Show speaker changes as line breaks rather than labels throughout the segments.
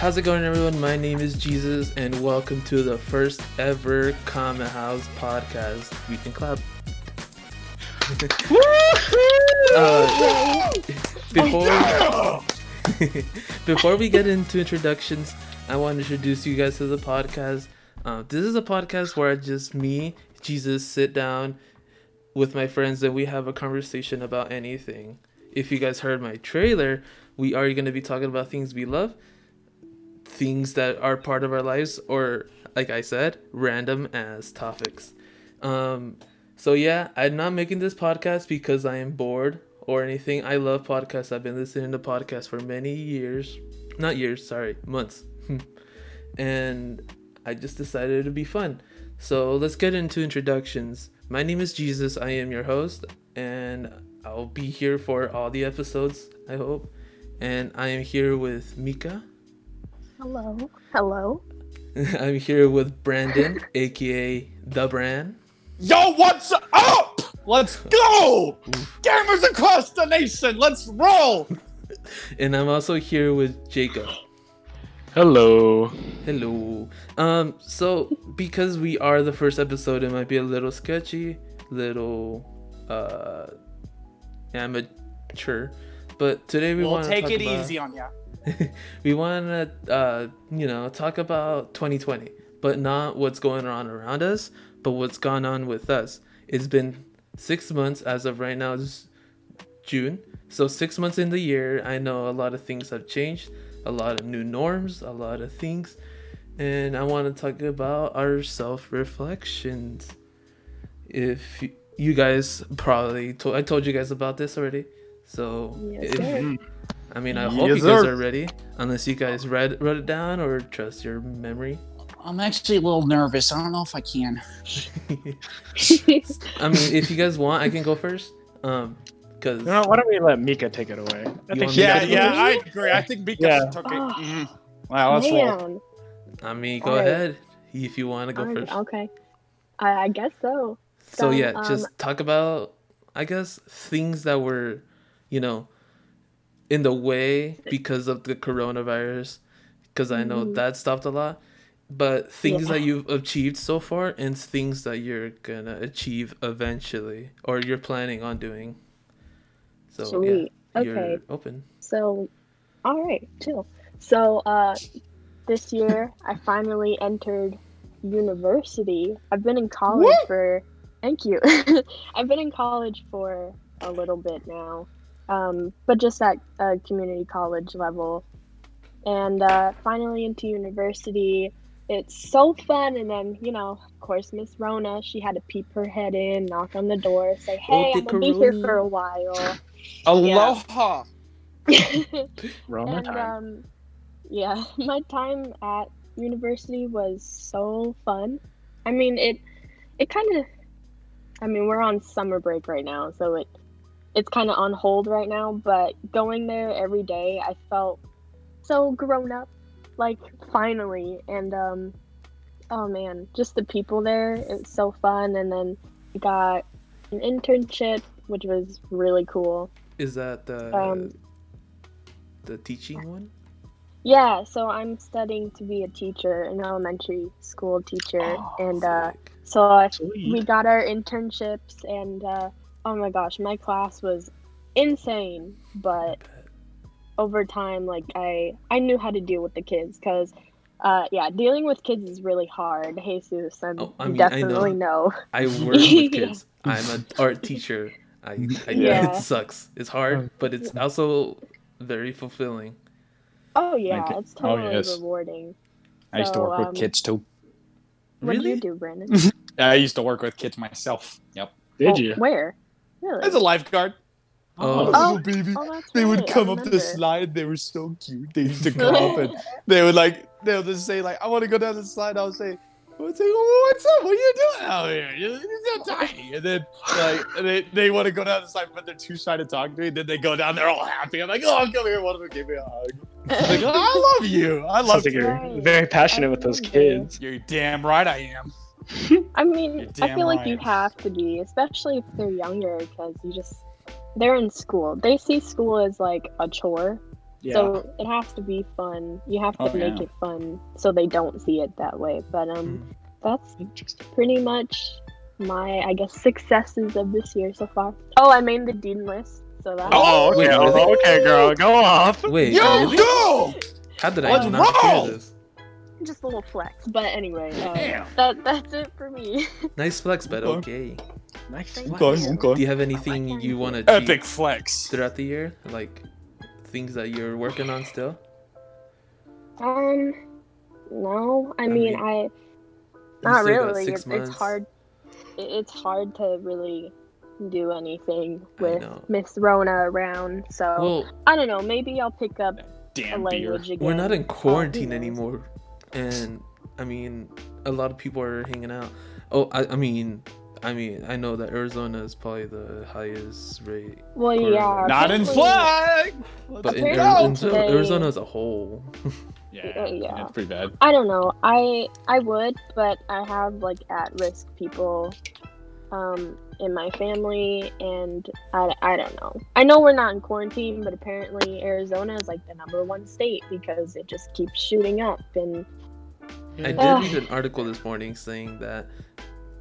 How's it going, everyone? My name is Jesus, and welcome to the first ever Kame House podcast. We can clap. uh, before before we get into introductions, I want to introduce you guys to the podcast. Uh, this is a podcast where just me, Jesus, sit down with my friends and we have a conversation about anything. If you guys heard my trailer, we are going to be talking about things we love, things that are part of our lives, or like I said, random as topics. Um, so yeah, I'm not making this podcast because I am bored or anything. I love podcasts. I've been listening to podcasts for many years. Not years, sorry, months. and I just decided it'd be fun. So let's get into introductions. My name is Jesus. I am your host, and I'll be here for all the episodes, I hope. And I am here with Mika.
Hello. Hello.
I'm here with Brandon, aka The Brand.
Yo, what's up? Let's go! Gamers across the nation, let's roll!
And I'm also here with Jacob.
Hello.
Hello. Um, so because we are the first episode, it might be a little sketchy, little uh amateur. But today we
We'll
want to
take
talk
it
about,
easy on ya.
we want to uh you know talk about 2020, but not what's going on around us, but what's gone on with us. It's been six months as of right now. It's June, so six months in the year. I know a lot of things have changed, a lot of new norms, a lot of things, and I want to talk about our self reflections. If you guys probably told, I told you guys about this already, so
Yes,
if-
sir.
I mean, I hope
Yes,
you guys
sir.
are ready. Unless you guys read wrote it down or trust your memory.
I'm actually a little nervous. I don't know if I can.
I mean, if you guys want, I can go first. Um, because
You know, why don't we let Mika take it away? I think she
me
Yeah, yeah, I agree. I think Mika
Yeah.
took it.
Oh.
Mhm. Wow, let's roll.
Man.
I mean, go
Alright.
ahead if you want to go
Alright,
first.
Okay. I, I guess so.
So
So,
yeah,
um,
just talk about, I guess, things that were, you know, in the way because of the coronavirus. Because I know
Mhm.
that stopped a lot. But things that you've achieved so far and things that you're gonna achieve eventually or you're planning on doing. So
Sweet.
yeah,
Okay.
you're open.
So, all right, chill. So, uh, this year I finally entered university. I've been in college
Woo!
for. Thank you. I've been in college for a little bit now, um, but just at a community college level, and uh, finally into university. It's so fun, and then you know, of course, Miss Rona. She had to peep her head in, knock on the door, say, "Hey, I'm gonna be here for a while."
Aloha.
Rona
and
time.
um, yeah, my time at university was so fun. I mean, it it kind of. I mean, we're on summer break right now, so it it's kind of on hold right now. But going there every day, I felt so grown up, like finally. And um, oh man, just the people there, it's so fun. And then I got an internship, which was really cool.
Is that the
Um,
the teaching one?
Yeah, so I'm studying to be a teacher, an elementary school teacher,
Oh,
and uh, so I, we got our internships, and uh, oh my gosh, my class was insane. But over time, like I, I knew how to deal with the kids, because, uh, yeah, dealing with kids is really hard. Jesus, and
Oh, I
you
mean, I
definitely know.
I work with
Yeah.
kids. I'm an art teacher. I, I
Yeah.
it sucks. It's hard, but it's also very fulfilling.
Oh yeah,
Okay.
it's
Oh,
totally
yes.
rewarding.
I used to work
um,
with kids too.
What do you do, Brandon?
I used to work with kids myself. Yep.
Did
Oh,
you?
Where? Really?
As a lifeguard.
Oh.
little baby.
Oh,
They would
right,
come up the slide. They were so cute. They used to come up and they would like they would just say like, "I want to go down the slide." I would say, "I would say, oh, what's up? What are you doing out here? You're, you're so tiny." And then like they they want to go down the slide, but they're too shy to talk to me. Then they go down, they're all happy. I'm like, "Oh, come here, one of them give me a hug." Like, oh, I love you. I
Sounds
love
like
you.
you're very passionate with those
Absolutely.
kids.
You're damn right I am.
I mean, I
damn
feel like you have to be, especially if they're younger, because you just they're in school. They see school as like a chore,
Yeah.
So it has to be fun. You have to
Oh,
make
yeah.
it fun so they don't see it that way. But um,
Mm.
that's
Interesting.
pretty much my, I guess, successes of this year so far. Oh, I made the dean list, so that.
Oh,
Wait,
okay.
really?
oh, okay, girl. Go off.
Wait,
Yo,
really?
go!
How did
What's
I not hear
wrong?
this?
Just a little flex. But anyway, uh,
Damn.
that that's it for me.
Nice flex, but
Okay.
okay.
Nice.
Thank
Okay, okay.
Do you have anything you want to achieve
Epic flex.
throughout the year? Like things that you're working on still?
Um, no, I,
I
mean,
mean,
I not
still got
really.
six
It's, it's hard. It's hard to really do anything with. Miss Rona around. So
Well,
I don't know. Maybe I'll pick up a
Damn beer.
language again.
we're not in
Oh,
quarantine
knows?
anymore, and I mean, a lot of people are hanging out. Oh, I, I mean, I mean, I know that Arizona is probably the highest rate,
Well,
Or-
yeah.
Not in
apparently-
flag.
But in,
Apparently
Ari-
go.
in Arizona as a whole,
Yeah,
Yeah.
that's pretty bad.
I don't know. I I would, but I have like at risk people um in my family and I, I don't know. I know we're not in quarantine, but apparently Arizona is like the number one state because it just keeps shooting up and
I did
Ugh.
read an article this morning saying that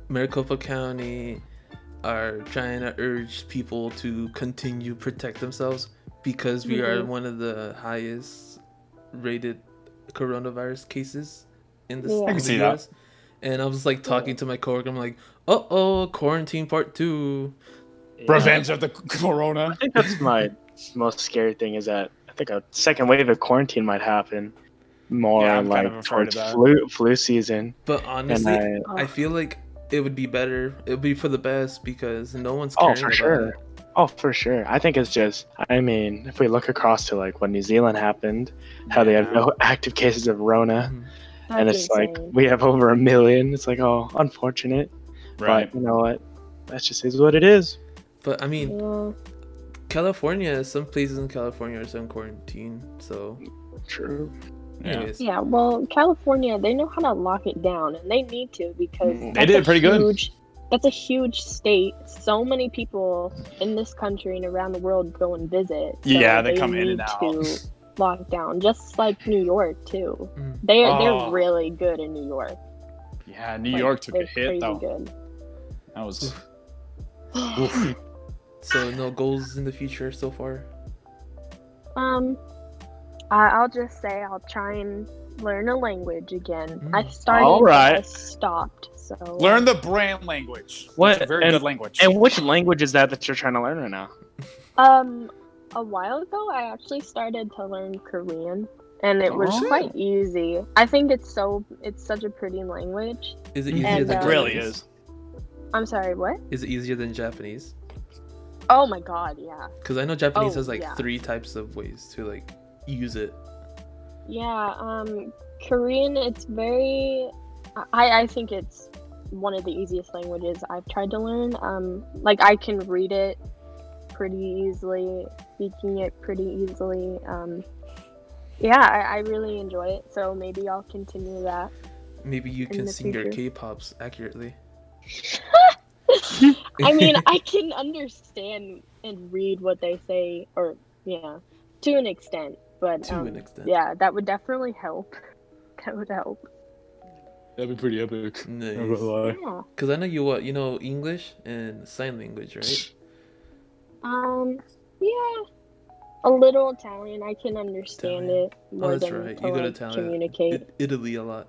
Maricopa County are trying to urge people to continue protect themselves because we are
Mhm.
one of the highest rated coronavirus cases in the,
Yeah. I
in
can
the
see that.
US. And I was like talking to my coworker, I'm like, uh oh, quarantine part two.
Yeah.
Revenge of the corona.
I think that's my most scary thing is that I think a second wave of quarantine might happen more
Yeah,
like
kind of
towards flu flu season.
But honestly,
I,
I feel like it would be better. It would be for the best because no one's
Oh,
caring
for
about
sure.
it.
oh for sure. I think it's just I mean, if we look across to like when New Zealand happened, how they have no active cases of Rona.
Mhm.
and it's like
insane.
we have over a million. It's like, oh, unfortunate.
Right.
But you know what? That just is what it is.
But I mean,
yeah.
California, some places in California are still in quarantine. So,
True.
Yeah.
Yeah, well, California, they know how to lock it down, and they need to because
They did
a
pretty good.
That's a huge state. So many people in this country and around the world go and visit. So
Yeah, they come in
need
and out.
To lock down, just like New York too.
Mm.
They
Oh.
they're really good in New York.
Yeah, New
Like,
York took a hit though.
Good.
That was.
so no goals in the future so far.
Um, I, I'll just say I'll try and learn a language again. I
Mm.
started,
All right.
I stopped. So
Learn the brand language.
What-
It's a very
and-
good language.
And which language is that that you're trying to learn right now?
Um, a while ago, I actually started to learn Korean, and it was
Oh.
quite easy. I think it's so it's such a pretty language.
Is it easier
And,
than
uh,
it really is.
I'm sorry, what?
Is it easier than Japanese?
Oh my god, yeah,
Because I know Japanese
Oh,
has like
yeah.
three types of ways to like use it.
yeah. Um, Korean, it's very. I I think it's one of the easiest languages I've tried to learn. Um, like I can read it pretty easily, speaking it pretty easily. Um, yeah, I, I really enjoy it. So maybe I'll continue that.
Maybe you can sing your. K-pops accurately.
I mean, I can understand and read what they say, or yeah, to an extent. But
to
um,
an extent.
yeah, that would definitely help. That would help.
That'd be pretty epic.
Nice.
Not gonna lie.
Yeah.
Because I know you what you know English and sign language, right?
Um. Yeah. A little Italian. I can understand
Italian.
it more
oh, that's
than
right.
to
You go to
like,
town
communicate.
Italy a lot.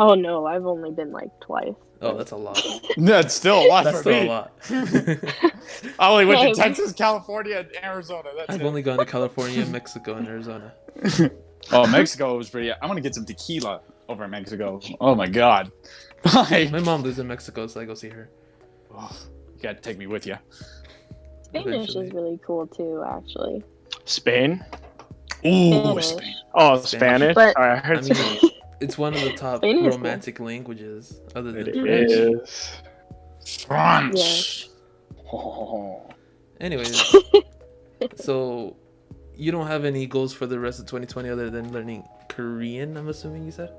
Oh no, I've only been like twice.
Oh, that's a lot.
That's still a lot
That's
for
still
me.
a lot.
I only went to Texas, California, and Arizona. That's
I've
it.
only gone to California, Mexico, and Arizona.
Oh, Mexico was pretty. I'm gonna get some tequila over in Mexico. Oh my god. Like,
My mom lives in Mexico, so I go see her.
oh, you gotta take me with you.
Spanish
Eventually.
is really cool too, actually.
Spain?
Ooh,
Spanish.
Spain.
Oh,
Spanish.
Spanish.
But-
Sorry, I
I
heard
mean,
Spanish.
It's one of the top
Spain is cool.
romantic languages, other than
It
French.
is.
France.
Oh.
Anyways, so you don't have any goals for the rest of 2020 other than learning Korean? I'm assuming you said.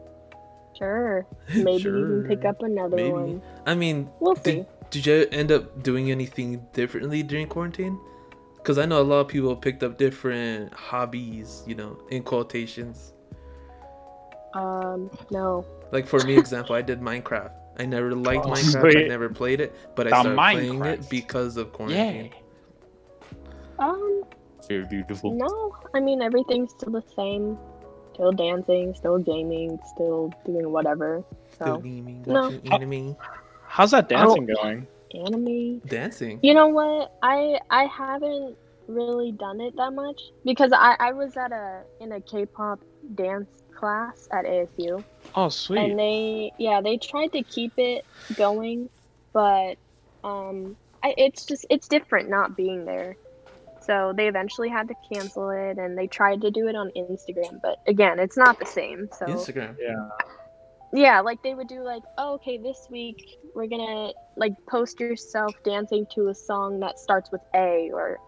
Sure. Maybe you can pick up another
Maybe.
one.
I mean,
We'll see.
did, did you end up doing anything differently during quarantine? Because I know a lot of people picked up different hobbies, you know, in quotations.
Um, no.
Like for me, example, I did Minecraft. I never liked
Oh,
Minecraft. I never played it, but I
The
started playing it because of
Yeah.
quarantine.
Um,
Very beautiful.
no. I mean, everything's still the same. Still dancing, still gaming, still doing whatever.
So, Still
So,
gaming,
No.
watching anime,
How's that dancing going?
anime.
dancing.
You know what? I I haven't really done it that much because I I was at a in a K-pop dance class at ASU
Oh, sweet.
and they yeah they tried to keep it going, but um I, it's just it's different not being there. So they eventually had to cancel it and they tried to do it on Instagram, but again, it's not the same. So
Instagram.
yeah.
yeah, like they would do like, oh, okay, this week we're gonna like post yourself dancing to a song that starts with A or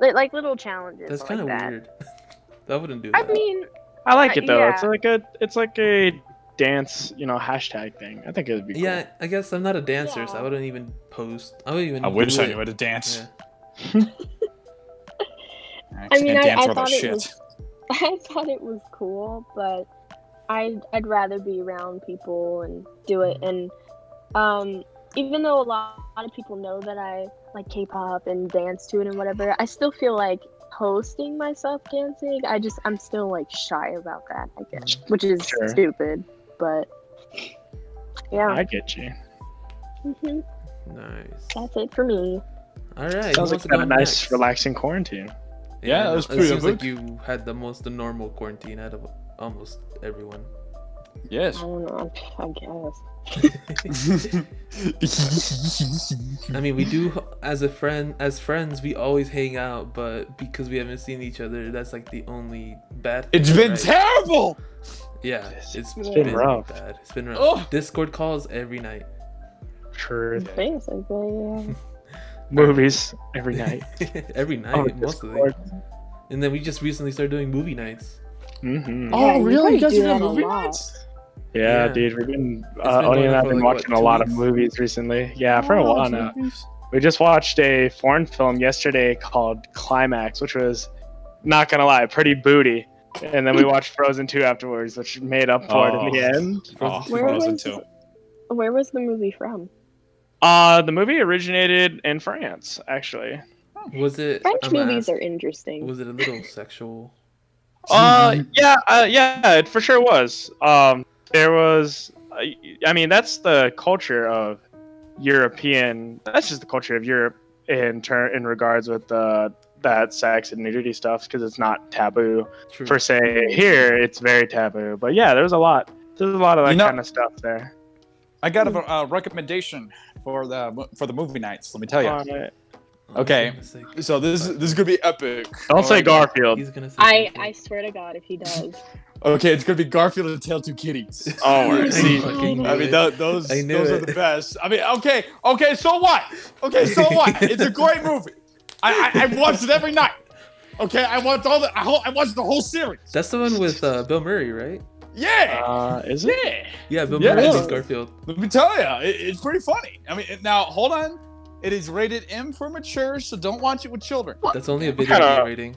like, like little challenges.
That's kind of
that.
weird. I wouldn't do
I
that.
mean,
I like it though. It's like a it's like a dance, you know, hashtag thing. I think it would be cool.
yeah, I guess I'm not a dancer, so I wouldn't even post. I wouldn't even.
I wish
do
I knew how to dance.
Yeah.
I mean,
can't
I- I thought it
shit.
was- I thought it was cool, but I'd I'd rather be around people and do it. And um, even though a lot, a lot of people know that I like K-pop and dance to it and whatever, I still feel like posting myself dancing. I just I'm still like shy about that. I guess, which is
Sure.
stupid, but yeah,
I get you.
hmm
Nice.
that's it for me.
All right. who
Sounds
wants
like
to
kind
go
of nice,
next?
relaxing quarantine.
Yeah, that
no,
was
It
pretty
seems like you had the most the normal quarantine out of almost everyone.
I
Yes.
don't know. I guess.
I mean, we do as a friend, as friends, we always hang out, but because we haven't seen each other, that's like the only bad. Thing,
It's been
right?
terrible.
Yeah,
It's
it's
been
been,
rough.
bad. It's been rough.
Oh.
Discord calls every night.
Truth.
Basically.
Movies every night.
every night,
Oh,
mostly.
Discord.
And then we just recently started doing movie nights.
hmm
Oh, you really? You guys do
doing movie nights?
Yeah,
Yeah.
dude, we've been
been
uh, Oni and I've been
like, what,
watching a
two
lot of movies recently. Yeah, for a
Oh,
while now. We just watched a foreign film yesterday called Climax, which was not gonna lie, pretty booty. And then we watched Frozen 2 afterwards, which made up for it in the
Oh.
end.
Oh,
Frozen
Where
Frozen
was-
too.
Where was the movie from?
Uh, the movie originated in France, actually.
Was it?
French
I'm
movies
asked,
are interesting.
Was it a little sexual?
Uh, yeah, uh, yeah, it for sure was. Um, there was, I mean, that's the culture of European. That's just the culture of Europe in turn in regards with uh, that sex and nudity stuff because it's not taboo
True.
per se. Here, it's very taboo. But yeah, there's a lot. There's a lot of that
You know-
kind of stuff there.
I got a uh, recommendation for the for the movie nights. Let me tell you.
On.
Okay.
he's gonna say-
So this this is gonna be epic.
Don't say Garfield.
He's gonna say
I
something.
I swear to God, if he does,
Okay, it's gonna be Garfield and Tale Two Kitties.
Oh, word.
See,
fucking
I mean,
it.
tho- those
I knew
those are the best. I mean, okay, okay, so what? Okay, so what? It's a great movie. I, I, I watched it every night. Okay, I watched all the I, ho- I watched the whole series.
That's the one with uh, Bill Murray, right?
Yeah,
Uh, is it?
yeah.
Yeah, Bill
Yeah.
Murray plays Garfield.
Let me tell you, it, it's pretty funny. I mean, it- now hold on. It is rated M for mature, so don't watch it with children.
That's only a video
kinda-
rating.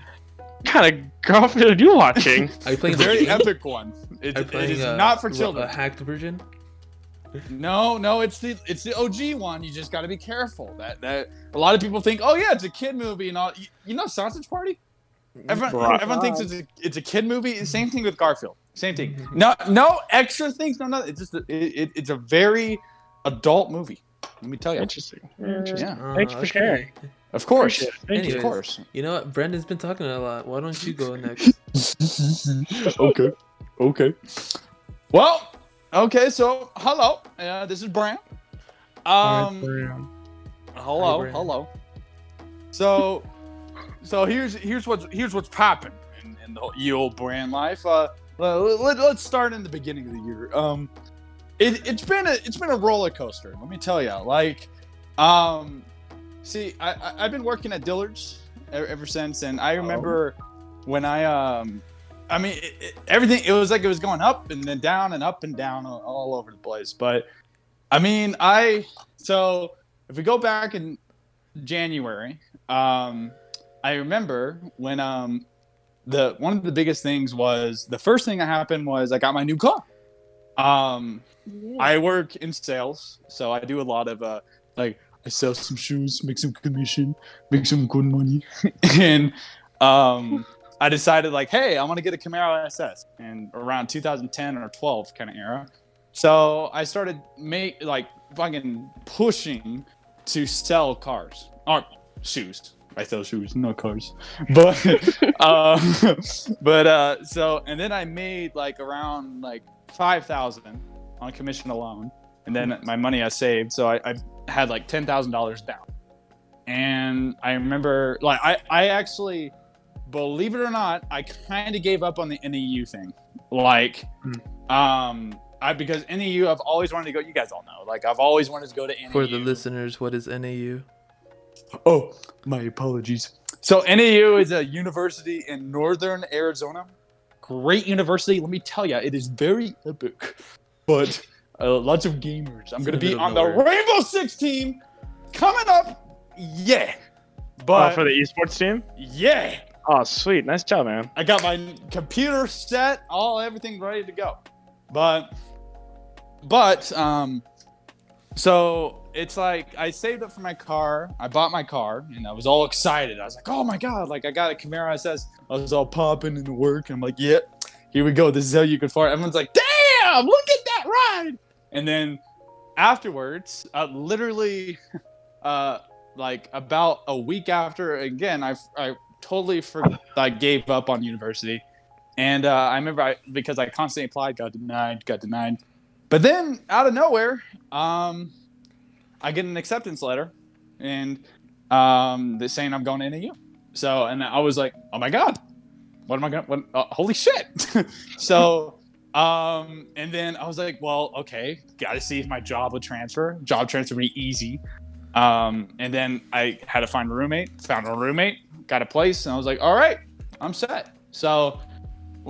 What kind of Garfield are you watching?
Are you playing the
Very
game?
epic one. It, it
playing,
is
uh,
not for children.
A hacked version.
No, no, it's the it's the OG one. You just got to be careful. That that a lot of people think, oh yeah, it's a kid movie and all. You, you know, Sausage Party. Everyone,
Right.
everyone thinks it's a it's a kid movie. Same thing with Garfield. Same thing. No, no extra things. No, no. It's just a, it, it, it's a very adult movie. Let me tell you.
Interesting.
Mm.
Interesting.
Yeah,
Uh,
Thanks for
okay.
sharing.
Of course,
Thank
Anyways.
of course.
You know what? Brendan's been talking a lot. Why don't you go next?
okay, okay. Well, okay. So hello, uh, this is Bram. Um. Hello,
Brandon.
hello. So, so here's here's what's here's what's popping in, in the ye old brand life. Uh, let, let, us start in the beginning of the year. Um, it, it's been a it's been a roller coaster. Let me tell you. Like, um, see, I, I I've been working at Dillard's ever, ever since, and I remember when I um. I mean, it, it, everything. It was like it was going up and then down and up and down all, all over the place. But I mean, I so if we go back in January, um, I remember when um the one of the biggest things was the first thing that happened was I got my new car. Um,
Yeah.
I work in sales, so I do a lot of uh like I sell some shoes, make some commission, make some good money, and um I decided like, hey, I want to get a Camaro SS, and around 2010 or 12 kind of era. So I started make like fucking pushing to sell cars or shoes. I sell shoes, not cars. But uh, but uh, so and then I made like around like five thousand on commission alone, and then my money I saved, so I, I had like ten thousand dollars down. And I remember like I I actually believe it or not, I kind of gave up on the NAU thing. Like, um, I because NAU I've always wanted to go. You guys all know, like I've always wanted to go to NAU.
For the listeners, what is NAU?
Oh, my apologies. So NAU is a university in northern Arizona. Great university. Let me tell you, it is very epic. But uh, lots of gamers. I'm going to be on the. Rainbow Six team coming up. Yeah.
Oh,
But
for the esports team.
yeah,
Oh, sweet, nice job, man.
I got my computer set, all everything ready to go. But but um so it's like I saved up for my car. I bought my car and I was all excited. I was like, "Oh my god, like I got a Camaro SS." I was all popping into work. I'm like, "Yep. here we go. This is how you can fart." Everyone's like, "Damn, look at that ride." And then afterwards, uh, literally uh like about a week after again, I I totally for I gave up on university. And uh, I remember I because I constantly applied, got denied, got denied. But then out of nowhere, um, I get an acceptance letter, and um, they're saying I'm going to NAU. So and I was like, oh my god, what am I going? to uh, holy shit! so um, and then I was like, well, okay, got to see if my job would transfer. Job transfer would be easy. Um, and then I had to find a roommate. Found a roommate, got a place, and I was like, all right, I'm set. So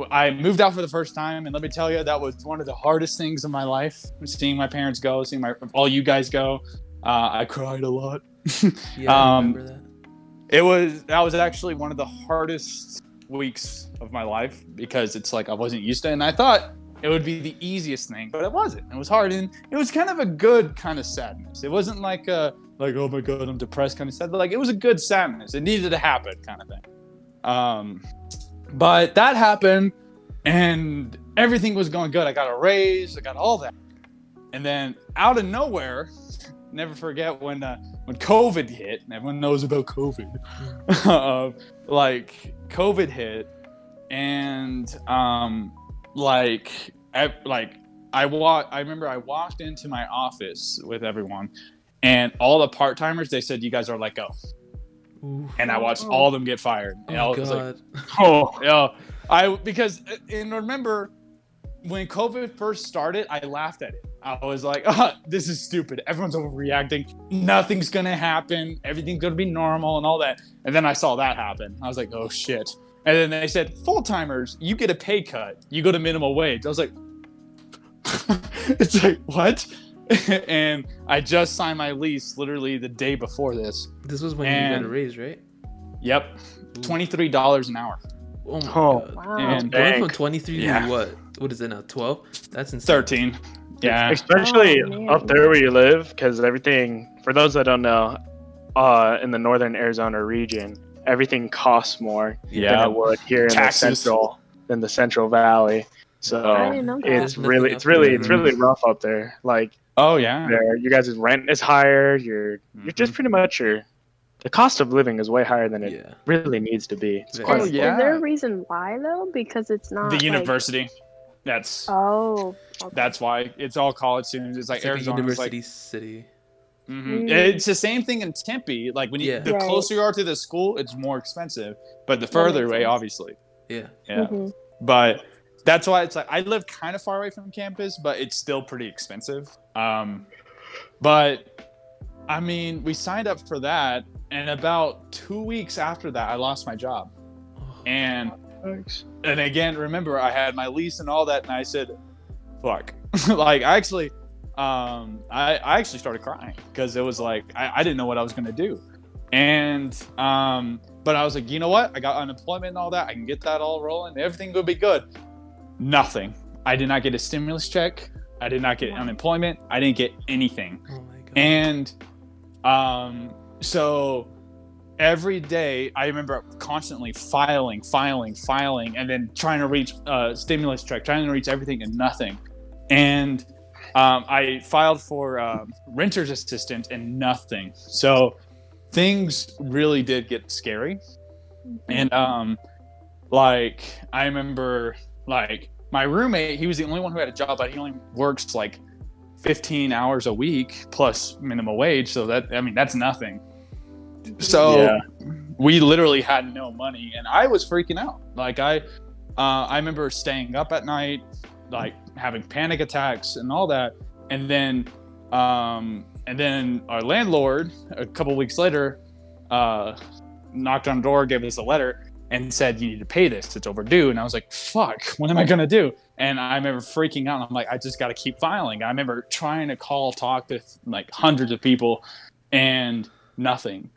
I moved out for the first time, and let me tell you, that was one of the hardest things in my life. Seeing my parents go, seeing my all you guys go. Uh, I cried a lot.
Yeah, I
Um,
remember that.
It was that was actually one of the hardest weeks of my life because it's like I wasn't used to it, and I thought it would be the easiest thing, but it wasn't. It was hard, and it was kind of a good kind of sadness. It wasn't like a like oh my god I'm depressed kind of sad. But like it was a good sadness. It needed to happen kind of thing. Um, but that happened, and everything was going good. I got a raise. I got all that, and then out of nowhere, never forget when uh, when COVID hit. and Everyone knows about COVID. uh, like COVID hit, and um, like I, like I walk. I remember I walked into my office with everyone, and all the part timers. They said, "You guys are let go,"
Ooh.
and I watched
Oh.
all of them get fired. And I
Oh
was like.
Oh,
yeah, I because and remember when COVID first started, I laughed at it. I was like, oh, "This is stupid. Everyone's overreacting. Nothing's gonna happen. Everything's gonna be normal and all that." And then I saw that happen. I was like, "Oh shit!" And then they said, "Full timers, you get a pay cut. You go to minimum wage." I was like, "It's like what?" and I just signed my lease literally the day before this.
This was when you got a raise, right?
Yep, twenty three dollars an hour.
Oh my
Oh.
god.
Wow.
And
Going from 23
Yeah.
to what? What is it now? 12? That's insane.
13. Yeah.
especially
Oh,
up there where you live, because everything. For those that don't know, uh, in the northern Arizona region, everything costs more than
Yeah.
it would here in the central, in the Central Valley. So
I didn't know that.
it's really, it's really, it's really rough up there. Like
Oh yeah.
there, you guys' rent is higher. You're, you're just pretty much your, the cost of living is way higher than it
Yeah.
really needs to be. It's
Very
quite
Oh,
is,
yeah.
is there a reason why though? Because it's not
The
like-
university. That's
Oh. okay.
that's why it's all college students. It's like
It's like a
Arizona.
university city.
Mhm.
Mm.
It's the same thing in Tempe. Like when you,
Yeah.
the
Right.
closer you are to the school, it's more expensive. But the further away,
sense.
obviously.
Yeah.
Yeah.
Mhm.
But that's why it's like I live kind of far away from campus, but it's still pretty expensive. Um, but I mean, we signed up for that, and about two weeks after that, I lost my job.
Oh,
And
Thanks.
and again, remember I had my lease and all that, and I said, "Fuck!" like I actually, um, I I actually started crying because it was like I, I didn't know what I was gonna do, And um, but I was like, you know what? I got unemployment and all that. I can get that all rolling. Everything will be good. Nothing. I did not get a stimulus check. I did not get unemployment. I didn't get anything.
Oh my god.
And um, so every day I remember constantly filing, filing, filing, and then trying to reach uh, stimulus check, trying to reach everything and nothing. And um, I filed for um, renter's assistant and nothing. So things really did get scary. And um, like I remember, like my roommate, he was the only one who had a job, but he only works like 15 hours a week plus minimum wage. So that I mean that's nothing. So
Yeah.
we literally had no money, and I was freaking out. Like I, uh, I remember staying up at night, like having panic attacks and all that, and then, um, and then our landlord a couple weeks later, uh, knocked on the door, gave us a letter, and said you need to pay this. It's overdue. And I was like, fuck, what am I gonna do? And I remember freaking out. I'm like, I just got to keep filing. I remember trying to call, talk to like hundreds of people, and nothing.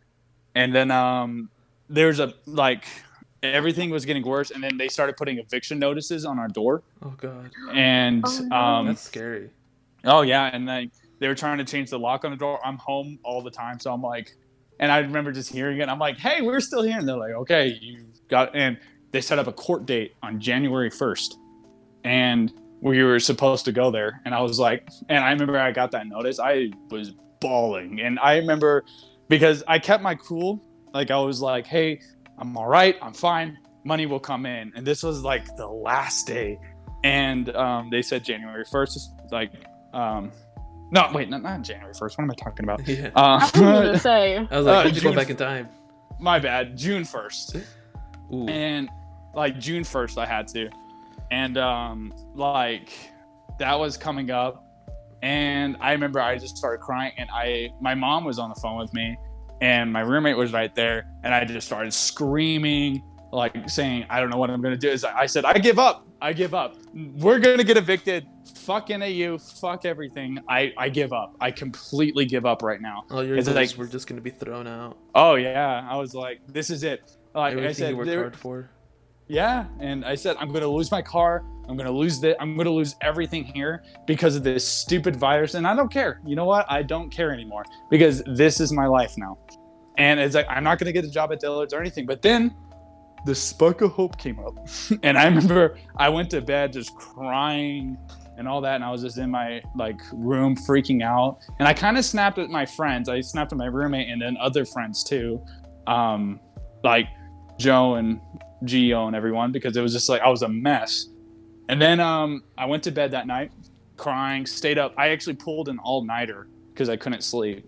And then um, there's a like everything was getting worse, and then they started putting eviction notices on our door.
oh god.
And
Oh, no.
um,
That's scary.
Oh yeah, and like they were trying to change the lock on the door. I'm home all the time, so I'm like, and I remember just hearing it. I'm like, hey, we're still here, and they're like, okay, you got. And they set up a court date on January 1st, and we were supposed to go there. And I was like, and I remember I got that notice. I was bawling, and I remember because I kept my cool. Like I was like, hey, I'm all right, I'm fine. Money will come in, and this was like the last day, and um, they said January 1st. Like um, no, wait, not, not January 1st. What am I talking about?
Yeah.
I was
Uh,
gonna say.
I was like,
Uh,
how'd you go back in time?
my bad. June 1st.
Ooh.
And like June 1st, I had to. And um, like that was coming up. And I remember I just started crying. And I, my mom was on the phone with me, and my roommate was right there. And I just started screaming, like saying, I don't know what I'm going to do. Is I said, I give up. I give up. We're going to get evicted. Fuck NAU. Fuck everything. I, I give up. I completely give up right now.
All your
it's
goals
like-
were just gonna be thrown out.
Oh yeah, I was like, this is it. Like
Everything
I said,
you worked hard for.
yeah, and I said I'm gonna lose my car. I'm gonna lose the. I'm gonna lose everything here because of this stupid virus, and I don't care. You know what? I don't care anymore because this is my life now. And it's like I'm not gonna get a job at Dillard's or anything. But then the spark of hope came up, and I remember I went to bed just crying and all that, and I was just in my like room freaking out. And I kind of snapped at my friends. I snapped at my roommate and then other friends too, um, like Joe and Geo and everyone because it was just like I was a mess. And then um, I went to bed that night, crying, stayed up. I actually pulled an all nighter because I couldn't sleep,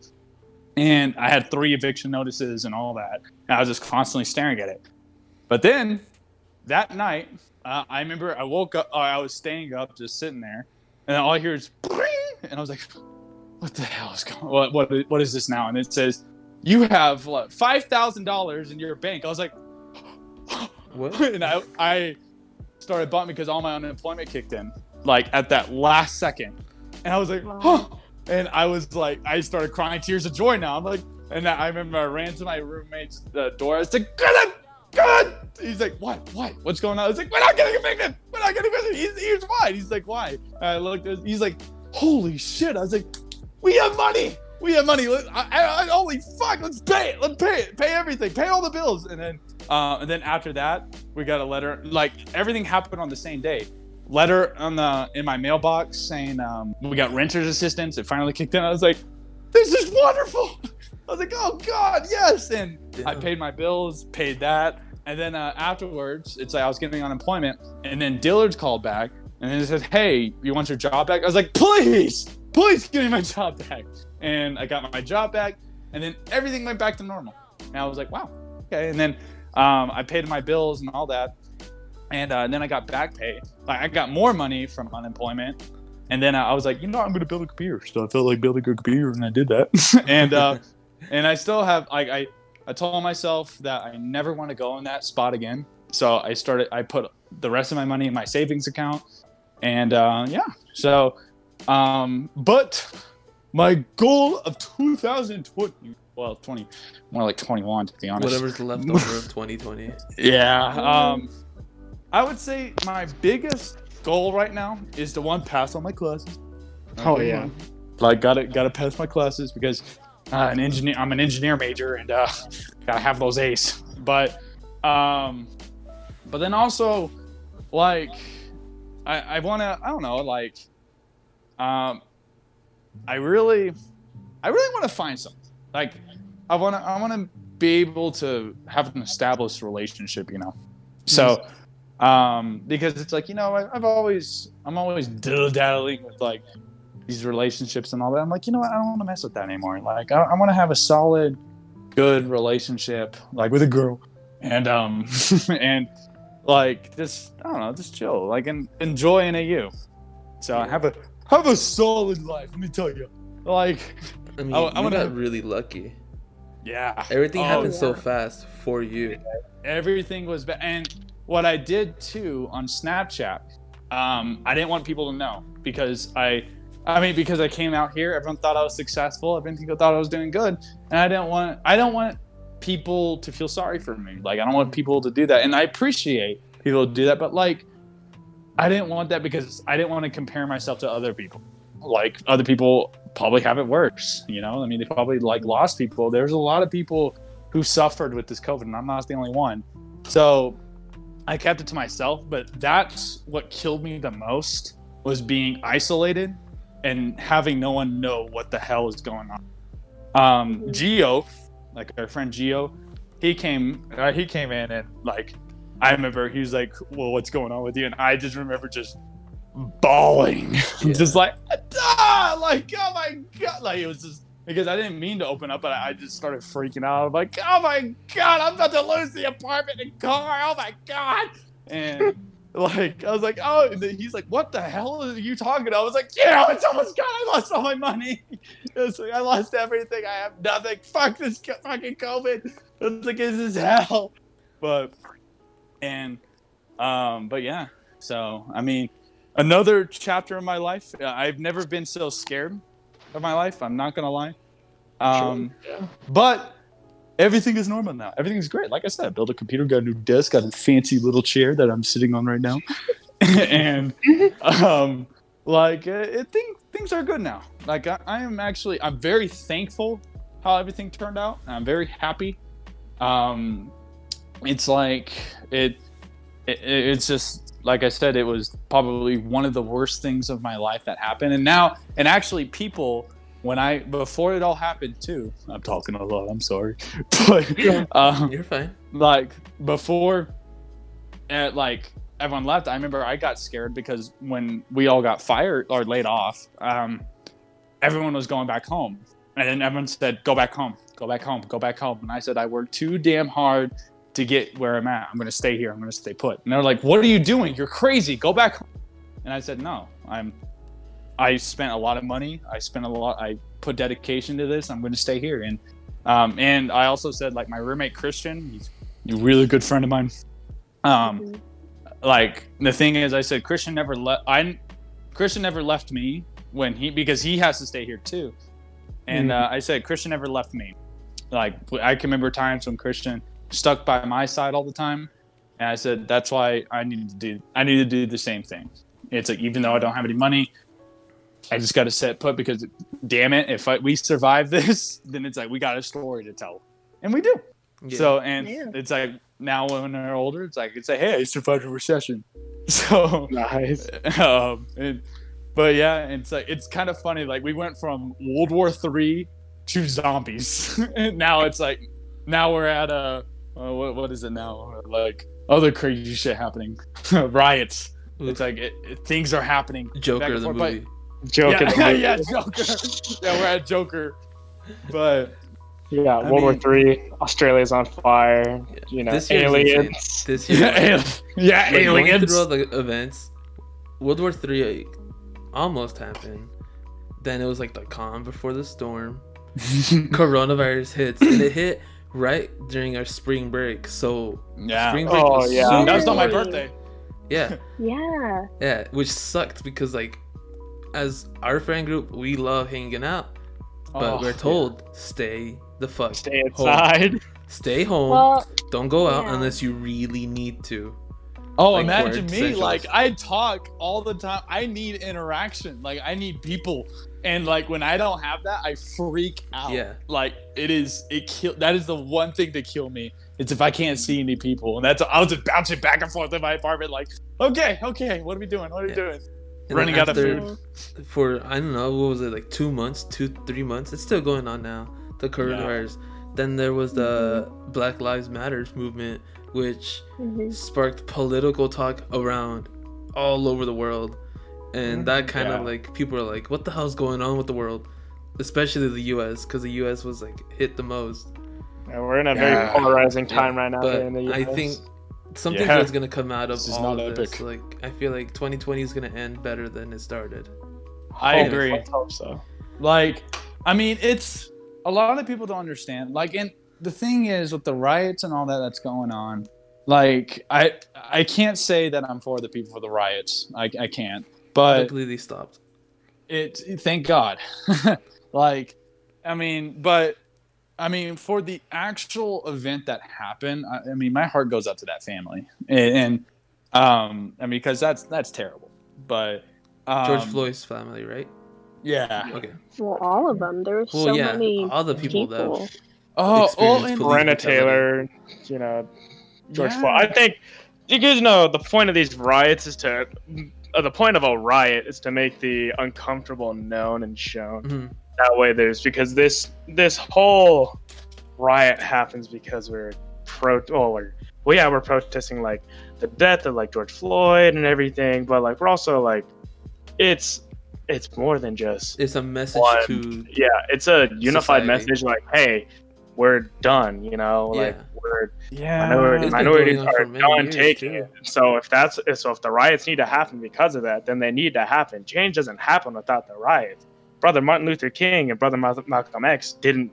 and I had three eviction notices and all that. And I was just constantly staring at it. But then that night, uh, I remember I woke up. Uh, I was staying up, just sitting there, and all I hear is, and I was like, "What the hell is going? What what what is this now?" And it says, "You have what, five thousand dollars in your bank." I was like.
What?
and I, I started bumping because all my unemployment kicked in, like at that last second. And I was like,
Wow.
huh. And I was like, I started crying tears of joy now. I'm like, and I remember I ran to my roommate's uh, door. I was like, good, good. He's like, what, what, what's going on? I was like, we're not getting evicted. We're not getting evicted. He's, here's why. He's like, why? And I looked, he's like, holy shit. I was like, we have money. We have money. I, I, I- holy fuck. Let's pay it. Let's pay it. Pay everything. Pay all the bills. And then, uh, and then after that, we got a letter. Like everything happened on the same day. Letter on the in my mailbox saying um, we got renters assistance. It finally kicked in. I was like, this is wonderful. I was like, oh god, yes. And I paid my bills, paid that, and then uh, afterwards, it's like I was getting unemployment, and then Dillard's called back, and then it says, hey, you want your job back? I was like, please, please give me my job back. And I got my job back, and then everything went back to normal. And I was like, wow, okay. And then um, I paid my bills and all that, and, uh, then I got back pay. Like I got more money from unemployment, and then I was like, you know, I'm gonna build a computer. So I felt like building a computer, and I did that. and uh, and I still have like I I told myself that I never want to go in that spot again. So I started. I put the rest of my money in my savings account, and uh, yeah. So, um, but my goal of 2020 well, 20, more like 21 to be honest.
Whatever's left over of 2020.
Yeah. Um, I would say my biggest goal right now is to one pass all my classes.
Oh, yeah.
Like gotta gotta pass my classes because uh, an engineer. I'm an engineer major and uh, gotta have those A's. But um, but then also like I I wanna I don't know like um I really I really want to find something like I wanna I wanna be able to have an established relationship. You know, so um because it's like you know I, I've always I'm always diddle daddling with like these relationships and all that. I'm like, you know what? I don't want to mess with that anymore. Like, I, I want to have a solid, good relationship, like with a girl, and um, and like just I don't know, just chill, like and enjoy NAU. So I have a have a solid life. Let me tell you, like,
I mean,
I- I
you
wanna-
got really lucky.
yeah,
Everything
Oh,
happened so fast for you.
everything was bad. And what I did too on Snapchat, um, I didn't want people to know because I, I mean, because I came out here, everyone thought I was successful. Everyone thought I was doing good, and I didn't want, I don't want people to feel sorry for me. Like I don't want people to do that, and I appreciate people to do that, but like, I didn't want that because I didn't want to compare myself to other people. Like other people probably have it worse, you know. I mean, they probably like lost people. There's a lot of people who suffered with this COVID, and I'm not the only one. So I kept it to myself, but that's what killed me the most was being isolated and having no one know what the hell is going on. Um, Geo, like our friend Geo, he came, uh, he came in and like, I remember he was like, "Well, what's going on with you?" And I just remember just bawling,
Yeah.
just like, ah, like, oh my god, like it was just because I didn't mean to open up, but I I just started freaking out. I'm like, oh my god, I'm about to lose the apartment and car. Oh my god, and like I was like, oh, he's like, what the hell are you talking? about? I was like, yeah, it's almost gone. I lost all my money. It's like I lost everything. I have nothing. Fuck this fucking COVID. It's like this is hell. But and um, but yeah. So I mean, another chapter of my life. Uh, I've never been so scared of my life. I'm not gonna lie. Um,
yeah.
but everything is normal now. Everything's great. Like I said, built a computer, got a new desk, got a fancy little chair that I'm sitting on right now, and um, like uh, it, thing, things are good now. Like I, I am actually, I'm very thankful how everything turned out. I'm very happy. Um, it's like it, it, it's just like I said, it was probably one of the worst things of my life that happened, and now, and actually, people when I before it all happened too. I'm talking a lot. I'm sorry, but um,
You're fine.
like before, at like everyone left. I remember I got scared because when we all got fired or laid off, um, everyone was going back home, and then everyone said, "Go back home, go back home, go back home." And I said, "I worked too damn hard." To get where I'm at, I'm gonna stay here. I'm gonna stay put. And they're like, "What are you doing? You're crazy. Go back." home." And I said, "No, I'm I spent a lot of money. I spent a lot. I put dedication to this. I'm going to stay here. And um, and I also said like my roommate Christian, he's a really good friend of mine. Um,
Mhm.
like the thing is, I said Christian never left. I Christian never left me when he because he has to stay here too. And uh, I said Christian never left me. Like I can remember times when Christian stuck by my side all the time, and I said that's why I needed to do. I need to do the same thing. It's like even though I don't have any money, I just got to set put because, damn it, if I, we survive this, then it's like we got a story to tell, and we do.
Yeah.
So and
Yeah.
it's like now when they're older, it's like it's like hey, I survived a recession. So,
Nice.
um, and, but yeah, it's like it's kind of funny. Like we went from World War Three to zombies, and now it's like now we're at a uh, what what is it now? Like other crazy shit happening, riots. It's like it, it- things are happening.
Joker the
forth, but-
movie.
Joke the
yeah,
movie.
yeah, Joker. yeah, we're at Joker. But
Yeah,
I
World War Three. Australia's on fire.
Yeah.
You know,
This year's insane.
aliens.
This year,
yeah, yeah
like, going
aliens.
through all the events, World War Three like, almost happened. Then it was like the calm before the storm. Coronavirus hits, and it hit right during our spring break. So
yeah.
spring break
Oh,
was
yeah.
super
that was not my birthday.
Yeah,
Yeah.
yeah, which sucked because like, as our friend group, we love hanging out, but
Oh,
we're told stay the fuck.
Stay
home.
inside.
Stay home.
Well,
Don't go out
yeah.
unless you really need to.
Oh,
Like,
imagine me. Like I talk all the time. I need interaction. Like I need people. And like when I don't have that, I freak out.
Yeah.
Like it is it kill that is the one thing to kill me. It's if I can't see any people. And that's I was just bouncing back and forth in my apartment like, okay, okay, what are we doing? What are we
Yeah.
doing?
And
Running out of food.
For I don't know, what was it like two months, two three months? It's still going on now. The coronavirus. Then there was the Black Lives Matters movement, which
mhm.
sparked political talk around all over the world, and that kind of like people are like, "What the hell's going on with the world?" Especially the U.S. because the U.S. was like hit the most.
Yeah, we're in a very
Yeah.
polarizing
Yeah,
time right now.
but
here in the
I think something
Yeah.
that's gonna come out of
This
all
not
of this. Like I feel like 2020 is gonna end better than it started.
I agree.
Let's hope so.
Like, I mean, it's a lot of people don't understand. Like, and the thing is with the riots and all that that's going on, like, I I can't say that I'm for the people for the riots. I, I can't. But
Luckily, they stopped.
it thank God. like, I mean, but I mean, for the actual event that happened, I, I mean, my heart goes out to that family, and, and um, I mean, because that's that's terrible. But um,
George Floyd's family, right?
yeah.
Okay.
Well, all of them. There were
Well,
so
yeah,
many
all the people that-
people.
Experience
oh, and,
Breonna.
Taylor, you know, George
Yeah.
Floyd. I think you guys know the point of these riots is to. Uh, the point of a riot is to make the uncomfortable known and shown.
Mhm.
That way, there's because this this whole riot happens because we're pro. Oh, we're, well, yeah, we're protesting like the death of like George Floyd and everything, but like we're also like, it's it's more than just
It's a message
One.
to
yeah, it's a unified
Society.
message like, hey, we're done, you know, like we're
yeah.
minority, minorities are
for many
done taking
too.
it. So if that's so if the riots need to happen because of that, then they need to happen. Change doesn't happen without the riots. Brother Martin Luther King and Brother Malcolm X didn't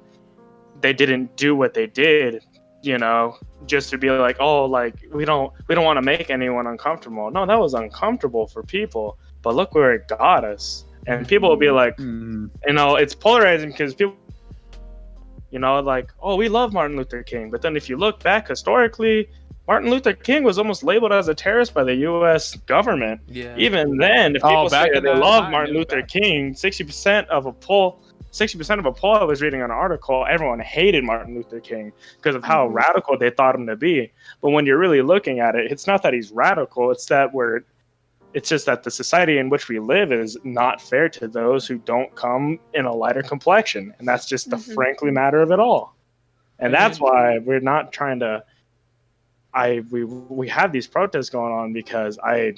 they didn't do what they did, you know, just to be like, oh, like we don't we don't want to make anyone uncomfortable. No, that was uncomfortable for people, but look where it got us. And people will be like,
Mm,
you know, it's polarizing because people, you know, like, oh, we love Martin Luther King, but then if you look back historically, Martin Luther King was almost labeled as a terrorist by the U.S. government.
yeah.
Even then, if
Oh,
people
back
say
in
they
that
love Martin
it
Luther
bad.
King, sixty percent of a poll, sixty percent of a poll I was reading an article, everyone hated Martin Luther King because of how
Mhm.
radical they thought him to be. But when you're really looking at it, it's not that he's radical; it's that we're, it's just that the society in which we live is not fair to those who don't come in a lighter complexion, and that's just the
Mhm.
frankly matter of it all. And that's why we're not trying to. I we we have these protests going on because I,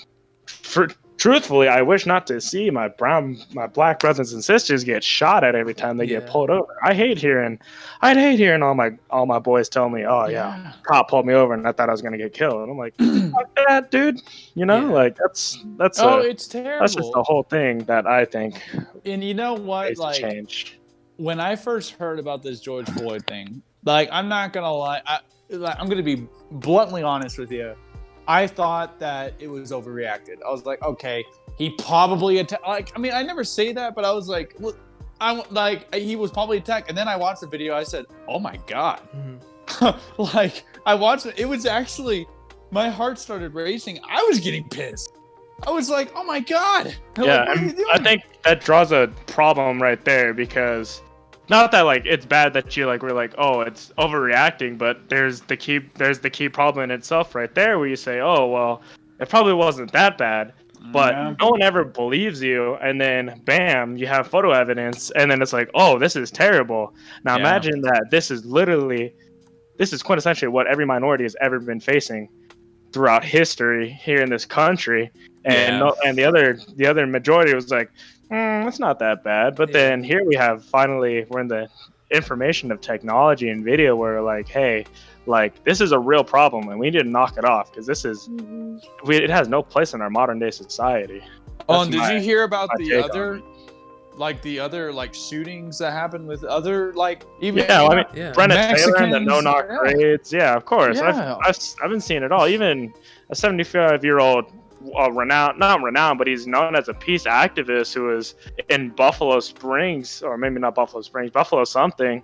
for, truthfully, I wish not to see my brown, my black brothers and sisters get shot at every time they get pulled over. I hate hearing, I'd hate hearing all my all my boys tell me, "Oh yeah, cop pulled me over and I thought I was gonna get killed." And I'm like, "Fuck that, dude!" You know,
Yeah.
like that's that's
Oh,
a,
it's terrible.
that's just the whole thing that I think
and you know what? Like
change.
when I first heard about this George Floyd thing, like I'm not gonna lie, I, like, I'm gonna be bluntly honest with you. I thought that it was overreacted. I was like, okay, he probably attacked. Like, I mean, I never say that, but I was like, look, I like he was probably attacked. And then I watched the video. I said, oh my god,
Mhm.
like I watched it. It was actually my heart started racing. I was getting pissed. I was like, oh my god. Like,
yeah,
what are you doing?
I think that draws a problem right there because not that like it's bad that you like we're like oh it's overreacting, but there's the key there's the key problem in itself right there where you say oh well it probably wasn't that bad, but
Yeah.
no one ever believes you, and then bam you have photo evidence, and then it's like oh this is terrible. Now
Yeah.
imagine that this is literally this is quintessentially what every minority has ever been facing throughout history here in this country and
Yeah.
no, and the other the other majority was like mm, it's not that bad but
Yeah.
then here we have finally we're in the information of technology and video where like hey like this is a real problem and we need to knock it off because this is
Mhm.
we, it has no place in our modern day society
Oh,
That's
and did
my-
you hear about the other, like the other like shootings that happened with other like even
yeah I mean
Yeah.
Breonna Taylor and the no knock
yeah.
raids yeah of course
Yeah.
I've, I've I've been seeing it all even a 75 year old a renowned, not renowned, but he's known as a peace activist who was in Buffalo Springs, or maybe not Buffalo Springs, Buffalo something.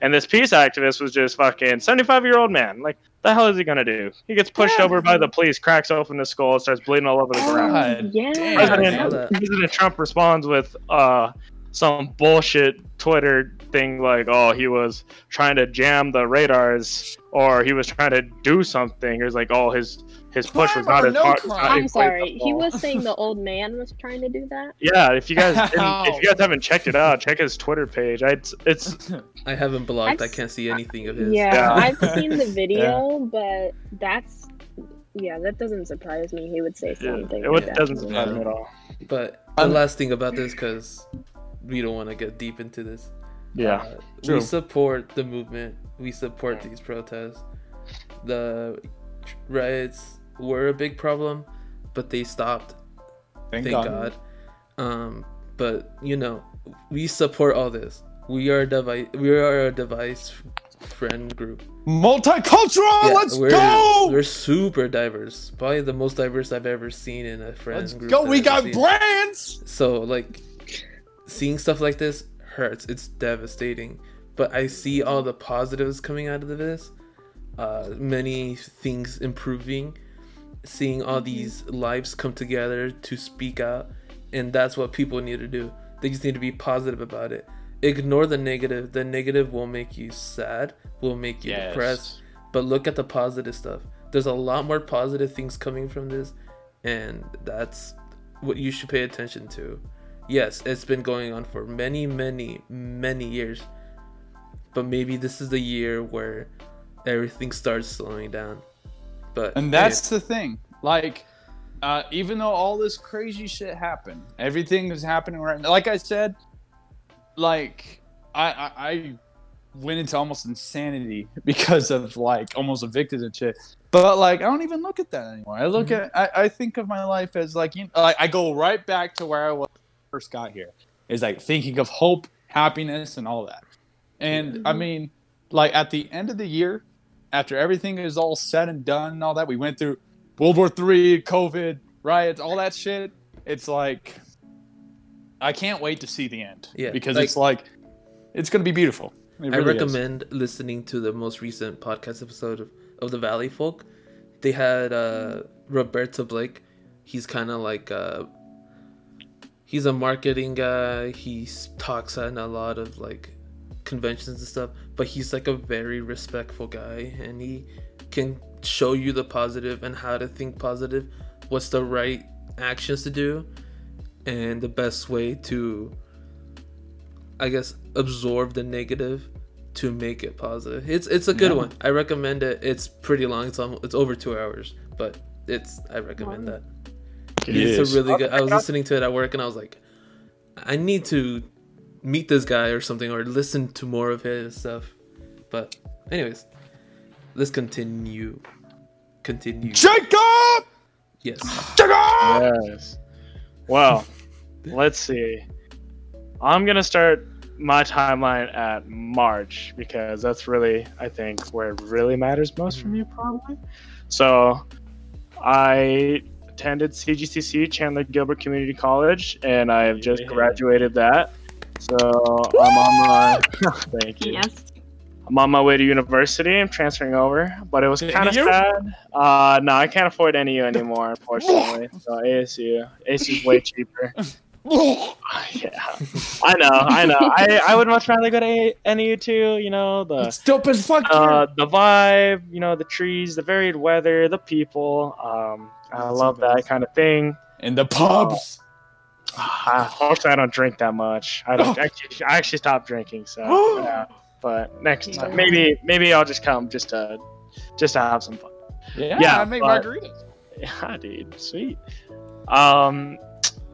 And this peace activist was just fucking 75 year old man. Like, the hell is he gonna do? He gets pushed
Yeah.
over by the police, cracks open his skull, starts bleeding all over the ground.
God
Yeah.
damn.
I saw
President. President Trump responds with uh, some bullshit Twitter thing like, "Oh, he was trying to jam the radars, or he was trying to do something." Or it's like, "Oh, his his push was not
or
as
no
hard."
crime?
not
I'm sorry. He was saying the old man was trying to do that.
Yeah, if you guys didn't, if you guys haven't checked it out, check his Twitter page. I, it's it's
I haven't blocked. I
I've
can't see anything of his.
Yeah,
Yeah.
I've seen the video, but that's yeah, that doesn't surprise me. He would say
yeah,
something.
it
like
doesn't surprise me at all.
But the last thing about this, because we don't want to get deep into this.
Yeah,
Uh,
True.
we support the movement. We support these protests. The riots were a big problem, but they stopped.
Thank,
Thank,
God.
God. Um, but you know, we support all this. We are a device. We are a device friend group.
Multicultural.
Yeah,
let's
we're,
go.
We're super diverse. Probably the most diverse I've ever seen in a friend
Let's
group.
go. We
I've
got
seen.
brands.
So like seeing stuff like this hurts. It's devastating. But I see all the positives coming out of this. Uh, many things improving. Seeing all these lives come together to speak out, and that's what people need to do. They just need to be positive about it. Ignore the negative. The negative will make you sad. Will make you depressed. But look at the positive stuff. There's a lot more positive things coming from this, and that's what you should pay attention to. Yes, it's been going on for many, many, many years, but maybe this is the year where everything starts slowing down. But
And that's the thing. Like, uh, even though all this crazy shit happened, everything is happening right now. Like I said, like I, I, I went into almost insanity because of like almost evicted and shit. But like I don't even look at that anymore. I look at I, I think of my life as like you know, like I go right back to where I was first got here. Is like thinking of hope, happiness, and all that. And I mean, like at the end of the year, after everything is all said and done and all that, we went through World War Three, COVID, riots, all that shit. It's like I can't wait to see the end.
Yeah,
because
like-
it's like it's gonna be beautiful. It
I
really is.
recommend listening to the most recent podcast episode of, of the Valley Folk. They had uh, Roberto Blake. He's kind of like uh, he's a marketing guy. He talks at a lot of like conventions and stuff, but he's like a very respectful guy, and he can show you the positive and how to think positive, what's the right actions to do, and the best way to I guess absorb the negative to make it positive. It's it's a good
Yeah.
one. I recommend it. It's pretty long. It's almost, it's over two hours, but it's I recommend that.
It
it's
is.
a really oh good. I was listening to it at work and I was like, I need to meet this guy or something or listen to more of his stuff. But anyways, let's continue. Continue.
Jacob.
Yes.
Jacob.
Yes. Well, let's see. I'm gonna start my timeline at March because that's really, I think, where it really matters most for me, mm-hmm. probably. So, I attended CGCC, Chandler Gilbert Community College, and I have just graduated that. So I'm on my. Thank you.
Yes.
I'm on my way to university. I'm transferring over, but it was kind of sad. Uh, no, I can't afford NAU anymore, unfortunately. so ASU, ASU is way cheaper. yeah, I know, I know. I, I would much rather go to A- NAU too. You know the
It's dope as fuck.
uh, the vibe, you know the trees, the varied weather, the people. Um, I love that
best.
kind of thing.
in the pubs.
Uh, Unfortunately, I don't drink that much. I don't actually. I actually stopped drinking. So, yeah. but next time, maybe maybe I'll just come just to just to have some fun.
Yeah,
Yeah,
I make
but-
margaritas.
Yeah, dude, sweet. Um,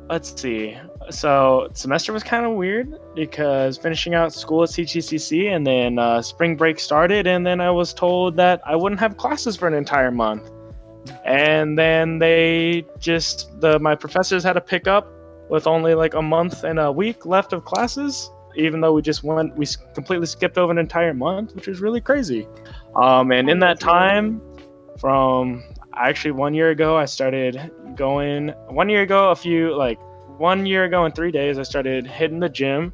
let's see. So semester was kind of weird because finishing out school at CGCC and then uh, spring break started, and then I was told that I wouldn't have classes for an entire month. And then they just the my professors had to pick up with only like a month and a week left of classes, even though we just went we completely skipped over an entire month, which was really crazy. Um, and in that time, from actually one year ago I started going. One year ago, a few like one year ago in three days, I started hitting the gym,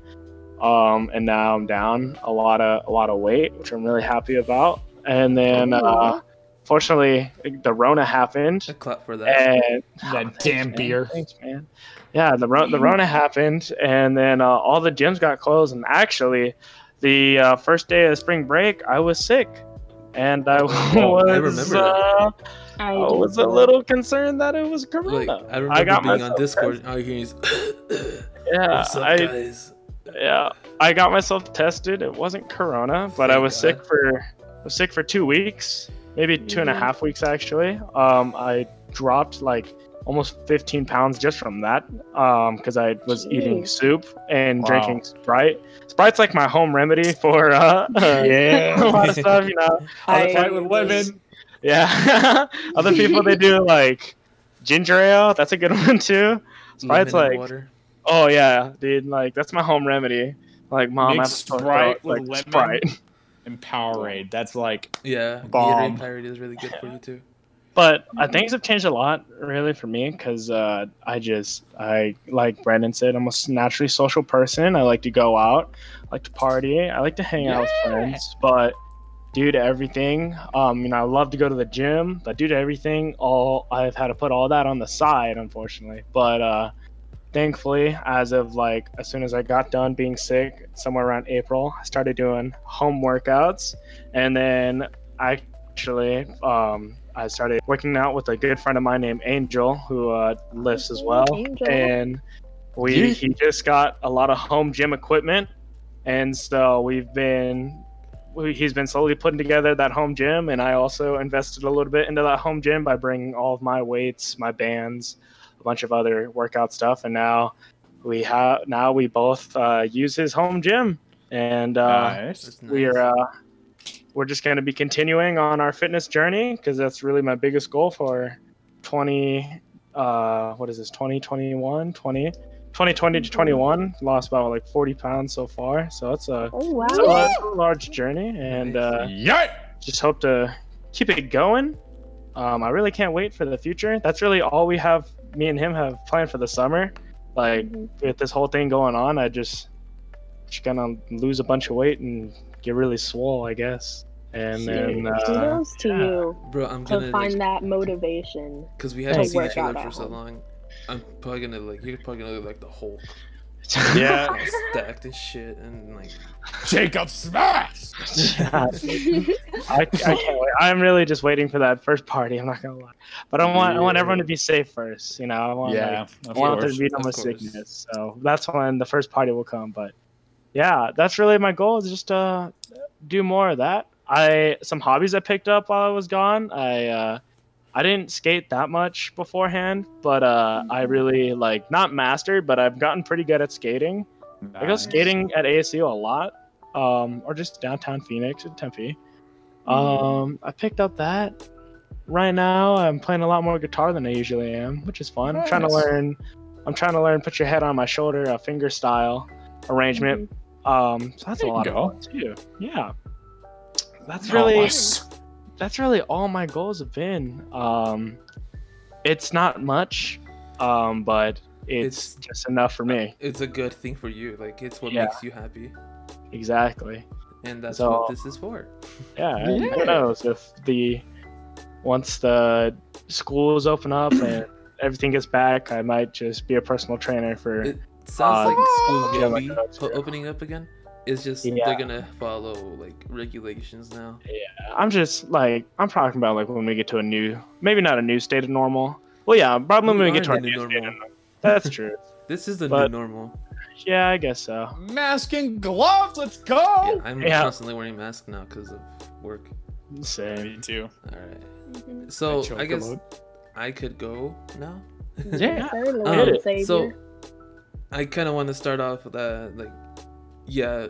um, and now I'm down a lot of a lot of weight, which I'm really happy about. And then, uh. Fortunately, the Rona happened,
A clap for that.
and
That damn
man.
beer.
Thanks, man. Yeah, the Ro- the Rona happened, and then uh, all the gyms got closed. And actually, the uh, first day of spring break, I was sick, and I
Oh,
was
I remember
uh,
I,
I was a little concerned that it was
like
Corona.
I remember
got
being on
myself
Discord. I hear
yeah,
What's up,
I
guys?
yeah, I got myself tested. It wasn't Corona, but I was
God.
sick for I was sick for two weeks, maybe two and a half weeks actually. Um, I dropped like almost 15 pounds just from that um because i was eating soup and
Wow.
drinking sprite sprite's like my home remedy for uh a
Yeah.
lot of stuff you know
I
Fight with
was-
women.
yeah other people they do like ginger ale that's a good one too sprite's
Lemon
like
water.
oh yeah dude like that's my home remedy like mom I have
Mix Sprite with
like
lemon.
sprite
And Powerade. That's like
Yeah,
Bomb.
Gatorade Pirate is really good for you too.
but uh, things have changed a lot really for me because uh, i just i like brandon said i'm a naturally social person. I like to go out. I like to party. I like to hang out with friends. But due to everything um you know i love to go to the gym but due to everything all i've had to put all that on the side unfortunately. But uh thankfully as of like as soon as i got done being sick somewhere around april i started doing home workouts. And then i actually um I started working out with a good friend of mine named Angel, who uh, lifts as well,
Angel.
and we he just got a lot of home gym equipment, and so we've been he's been slowly putting together that home gym, and I also invested a little bit into that home gym by bringing all of my weights, my bands, a bunch of other workout stuff, and now we have now we both uh, use his home gym, and uh,
nice.
we are uh, we're just going to be continuing on our fitness journey because that's really my biggest goal for 20 uh what is this 2021 20 2020 to 21 lost about like 40 pounds so far. So it's a,
Oh wow.
it's a, large, large journey. And
Nice.
uh just hope to keep it going. Um i really can't wait for the future. That's really all we have me and him have planned for the summer like
Mhm.
with this whole thing going on i just just gonna lose a bunch of weight and get really swole i guess and then uh,
Kudos to
yeah.
you
Bro, I'm gonna
find
like,
that motivation.
because we haven't seen each other for
at
so long. I'm probably gonna like you're probably gonna look like the Hulk,
Yeah.
stacked and shit, and like
Jacob Smash.
I, I can't wait. I'm really just waiting for that first party. I'm not gonna lie, but I want I want everyone to be safe first. You know, I want
Yeah.
like, I want there to be no
Of
more sickness. So that's when the first party will come. But yeah, that's really my goal is just to do more of that. I some hobbies I picked up while I was gone. I uh, I didn't skate that much beforehand, but uh, I really like not mastered, but I've gotten pretty good at skating. I go skating at ASU a lot, um, or just downtown Phoenix and Tempe. Um, I picked up that. Right now, I'm playing a lot more guitar than I usually am, which is fun. I'm trying to learn. I'm trying to learn put your head on my shoulder, a finger style arrangement. Um, so that's
There
a lot of fun too. Yeah, that's really
Nice.
That's really all my goals have been. Um, it's not much, um, but it's,
It's-
just enough for me.
it's a good thing for you. Like it's what
Yeah.
makes you happy,
Exactly.
and that's
So-
what this is for.
Yeah,
Yeah.
who knows if the once the schools open up and everything gets back, I might just be a personal trainer for.
It sounds
Uh,
like schools
yeah,
will be
that's
po-
true.
opening up again. It's just
Yeah.
they're gonna follow like regulations now.
Yeah, I'm just like I'm talking about like when we get to a new, maybe not a new state of normal. Well, yeah, probably when
We
we get to
the
our
new
new state of
normal.
normal. That's true.
This is the
But-
new normal.
yeah, I guess so.
Mask and gloves. Let's go.
Yeah, I'm
Yeah.
constantly wearing mask now because of work.
Same.
Me too.
All right.
Mhm.
So
choke
I
a
guess. I could go now.
Yeah.
Um, so I kind of want to start off with that, like, yeah,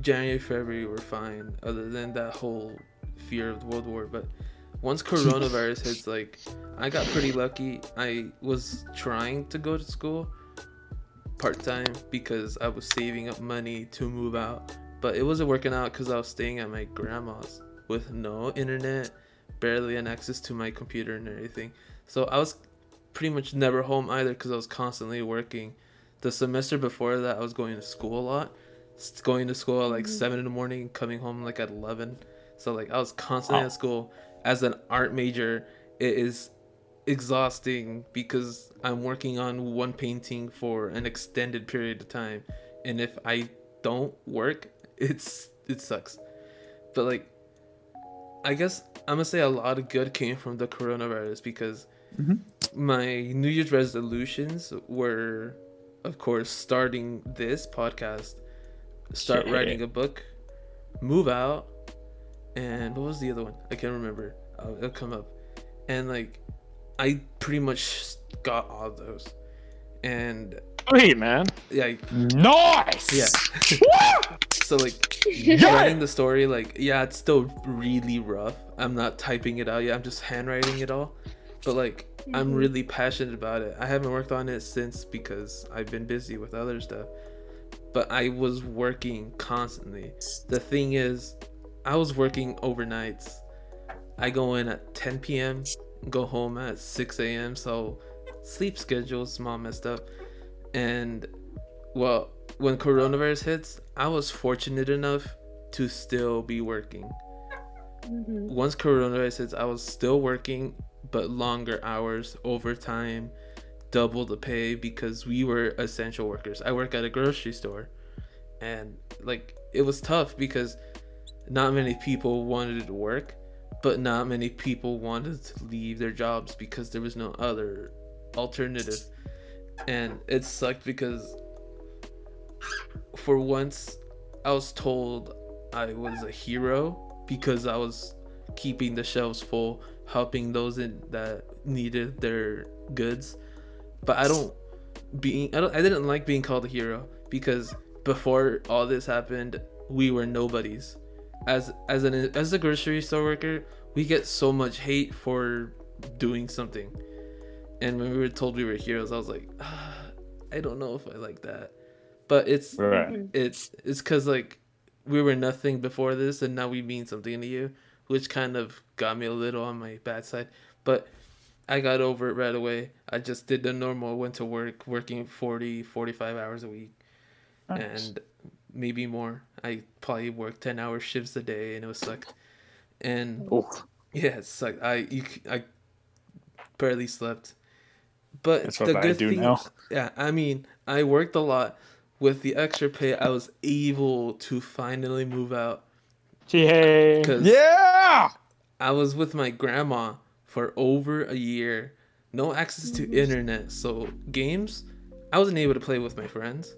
January, February were fine, other than that whole fear of the World War. But once coronavirus hits, like, I got pretty lucky. I was trying to go to school part time because I was saving up money to move out, but it wasn't working out because I was staying at my grandma's with no internet, barely an access to my computer and everything. So I was pretty much never home either because I was constantly working. The semester before that, I was going to school a lot. S- Going to school at like
Mhm.
seven in the morning, coming home like at eleven. So like I was constantly
Wow.
at school. As an art major, it is exhausting because I'm working on one painting for an extended period of time, and if I don't work, it's it sucks. But like, I guess I'm gonna say a lot of good came from the coronavirus because
Mhm.
my New Year's resolutions were, of course, starting this podcast, start
Yeah.
writing a book, move out, and what was the other one? I can't remember. Uh, it'll come up, and like, I pretty much got all of those, and
Sweet man.
yeah,
Nice.
yeah. so like
Yeah.
writing the story like yeah it's still really rough i'm not typing it out yet i'm just handwriting it all but like i'm
Mhm.
really passionate about it i haven't worked on it since because i've been busy with other stuff but i was working constantly. The thing is i was working overnights. I go in at 10 p.m go home at 6 a.m so sleep schedule's all messed up. And well when coronavirus hits i was fortunate enough to still be working.
Mhm.
once coronavirus hits i was still working but longer hours overtime double the pay because we were essential workers. I work at a grocery store and like it was tough because not many people wanted to work but not many people wanted to leave their jobs because there was no other alternative. And it sucked because for once i was told i was a hero because i was keeping the shelves full helping those in, that needed their goods but i don't being I, don't, I didn't like being called a hero because before all this happened we were nobodies. As as an as a grocery store worker we get so much hate for doing something. And when we were told we were heroes i was like ah, i don't know if i like that. But it's
Right.
Mhm.
it's it's because like we were nothing before this and now we mean something to you which kind of got me a little on my bad side. But i got over it right away i just did the normal went to work working 40 45 hours a week
Nice.
and maybe more i probably worked 10 hour shifts a day and it was sucked and
Oof.
yeah it sucked i you, c- i barely slept but
That's
the
what I
good
do
thing
now.
yeah i mean i worked a lot with the extra pay i was able to finally move out
Yay.
Yeah.
i was with my grandma for over a year no access to internet so games i wasn't able to play with my friends.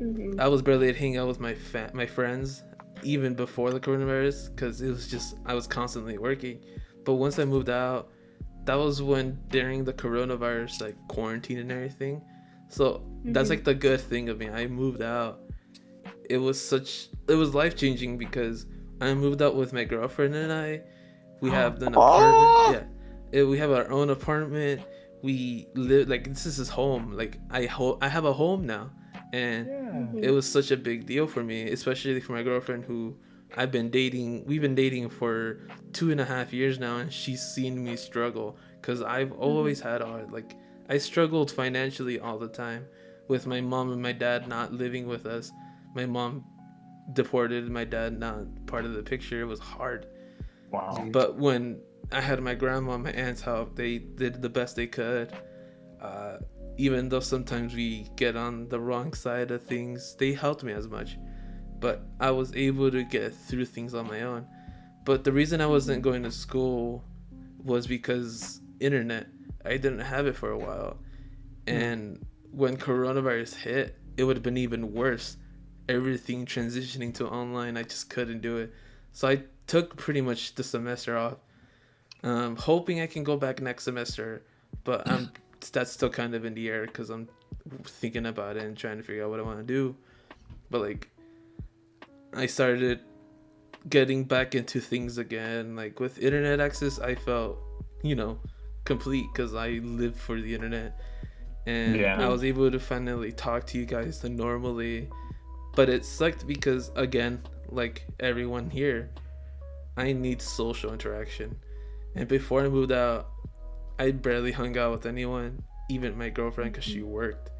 Mhm.
i was barely able to hang out with my fa- my friends even before the coronavirus because it was just i was constantly working. But once i moved out that was when during the coronavirus like quarantine and everything. So that's
Mhm.
like the good thing of me. I moved out. It was such it was life changing because i moved out with my girlfriend and i. We have an apartment yeah it, we have our own apartment we live like this is his home like i ho- i have a home now and
Mhm.
it was such a big deal for me, especially for my girlfriend who I've been dating. We've been dating for two and a half years now, and she's seen me struggle because I've always had all like I struggled financially all the time with my mom and my dad not living with us. My mom deported, my dad not part of the picture. It was hard.
Wow.
But when I had my grandma and my aunts help, they did the best they could. Uh, even though sometimes we get on the wrong side of things, they helped me as much. But I was able to get through things on my own. But the reason I wasn't going to school was because internet. I didn't have it for a while. And when coronavirus hit, it would have been even worse. Everything transitioning to online, I just couldn't do it. So I took pretty much the semester off, um, hoping I can go back next semester. But I'm that's still kind of in the air because I'm thinking about it and trying to figure out what I want to do. But like, I started getting back into things again. Like with internet access, I felt, you know, complete because I live for the internet, and
Yeah.
I was able to finally talk to you guys normally. But it sucked because again, like everyone here, I need social interaction. And before I moved out, I barely hung out with anyone, even my girlfriend, because she worked.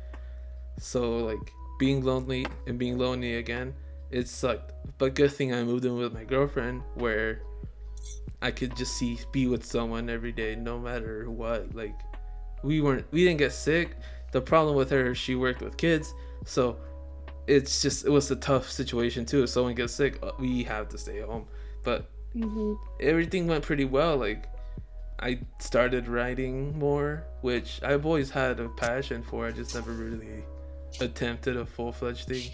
So like being lonely and being lonely again, it sucked. But good thing I moved in with my girlfriend, where I could just see be with someone every day, no matter what. Like we weren't, we didn't get sick. The problem with her, she worked with kids, so it's just it was a tough situation too. If someone gets sick, we have to stay home. But
hmm
everything went pretty well. Like I started writing more, which I've always had a passion for. I just never really attempted a full fledged thing.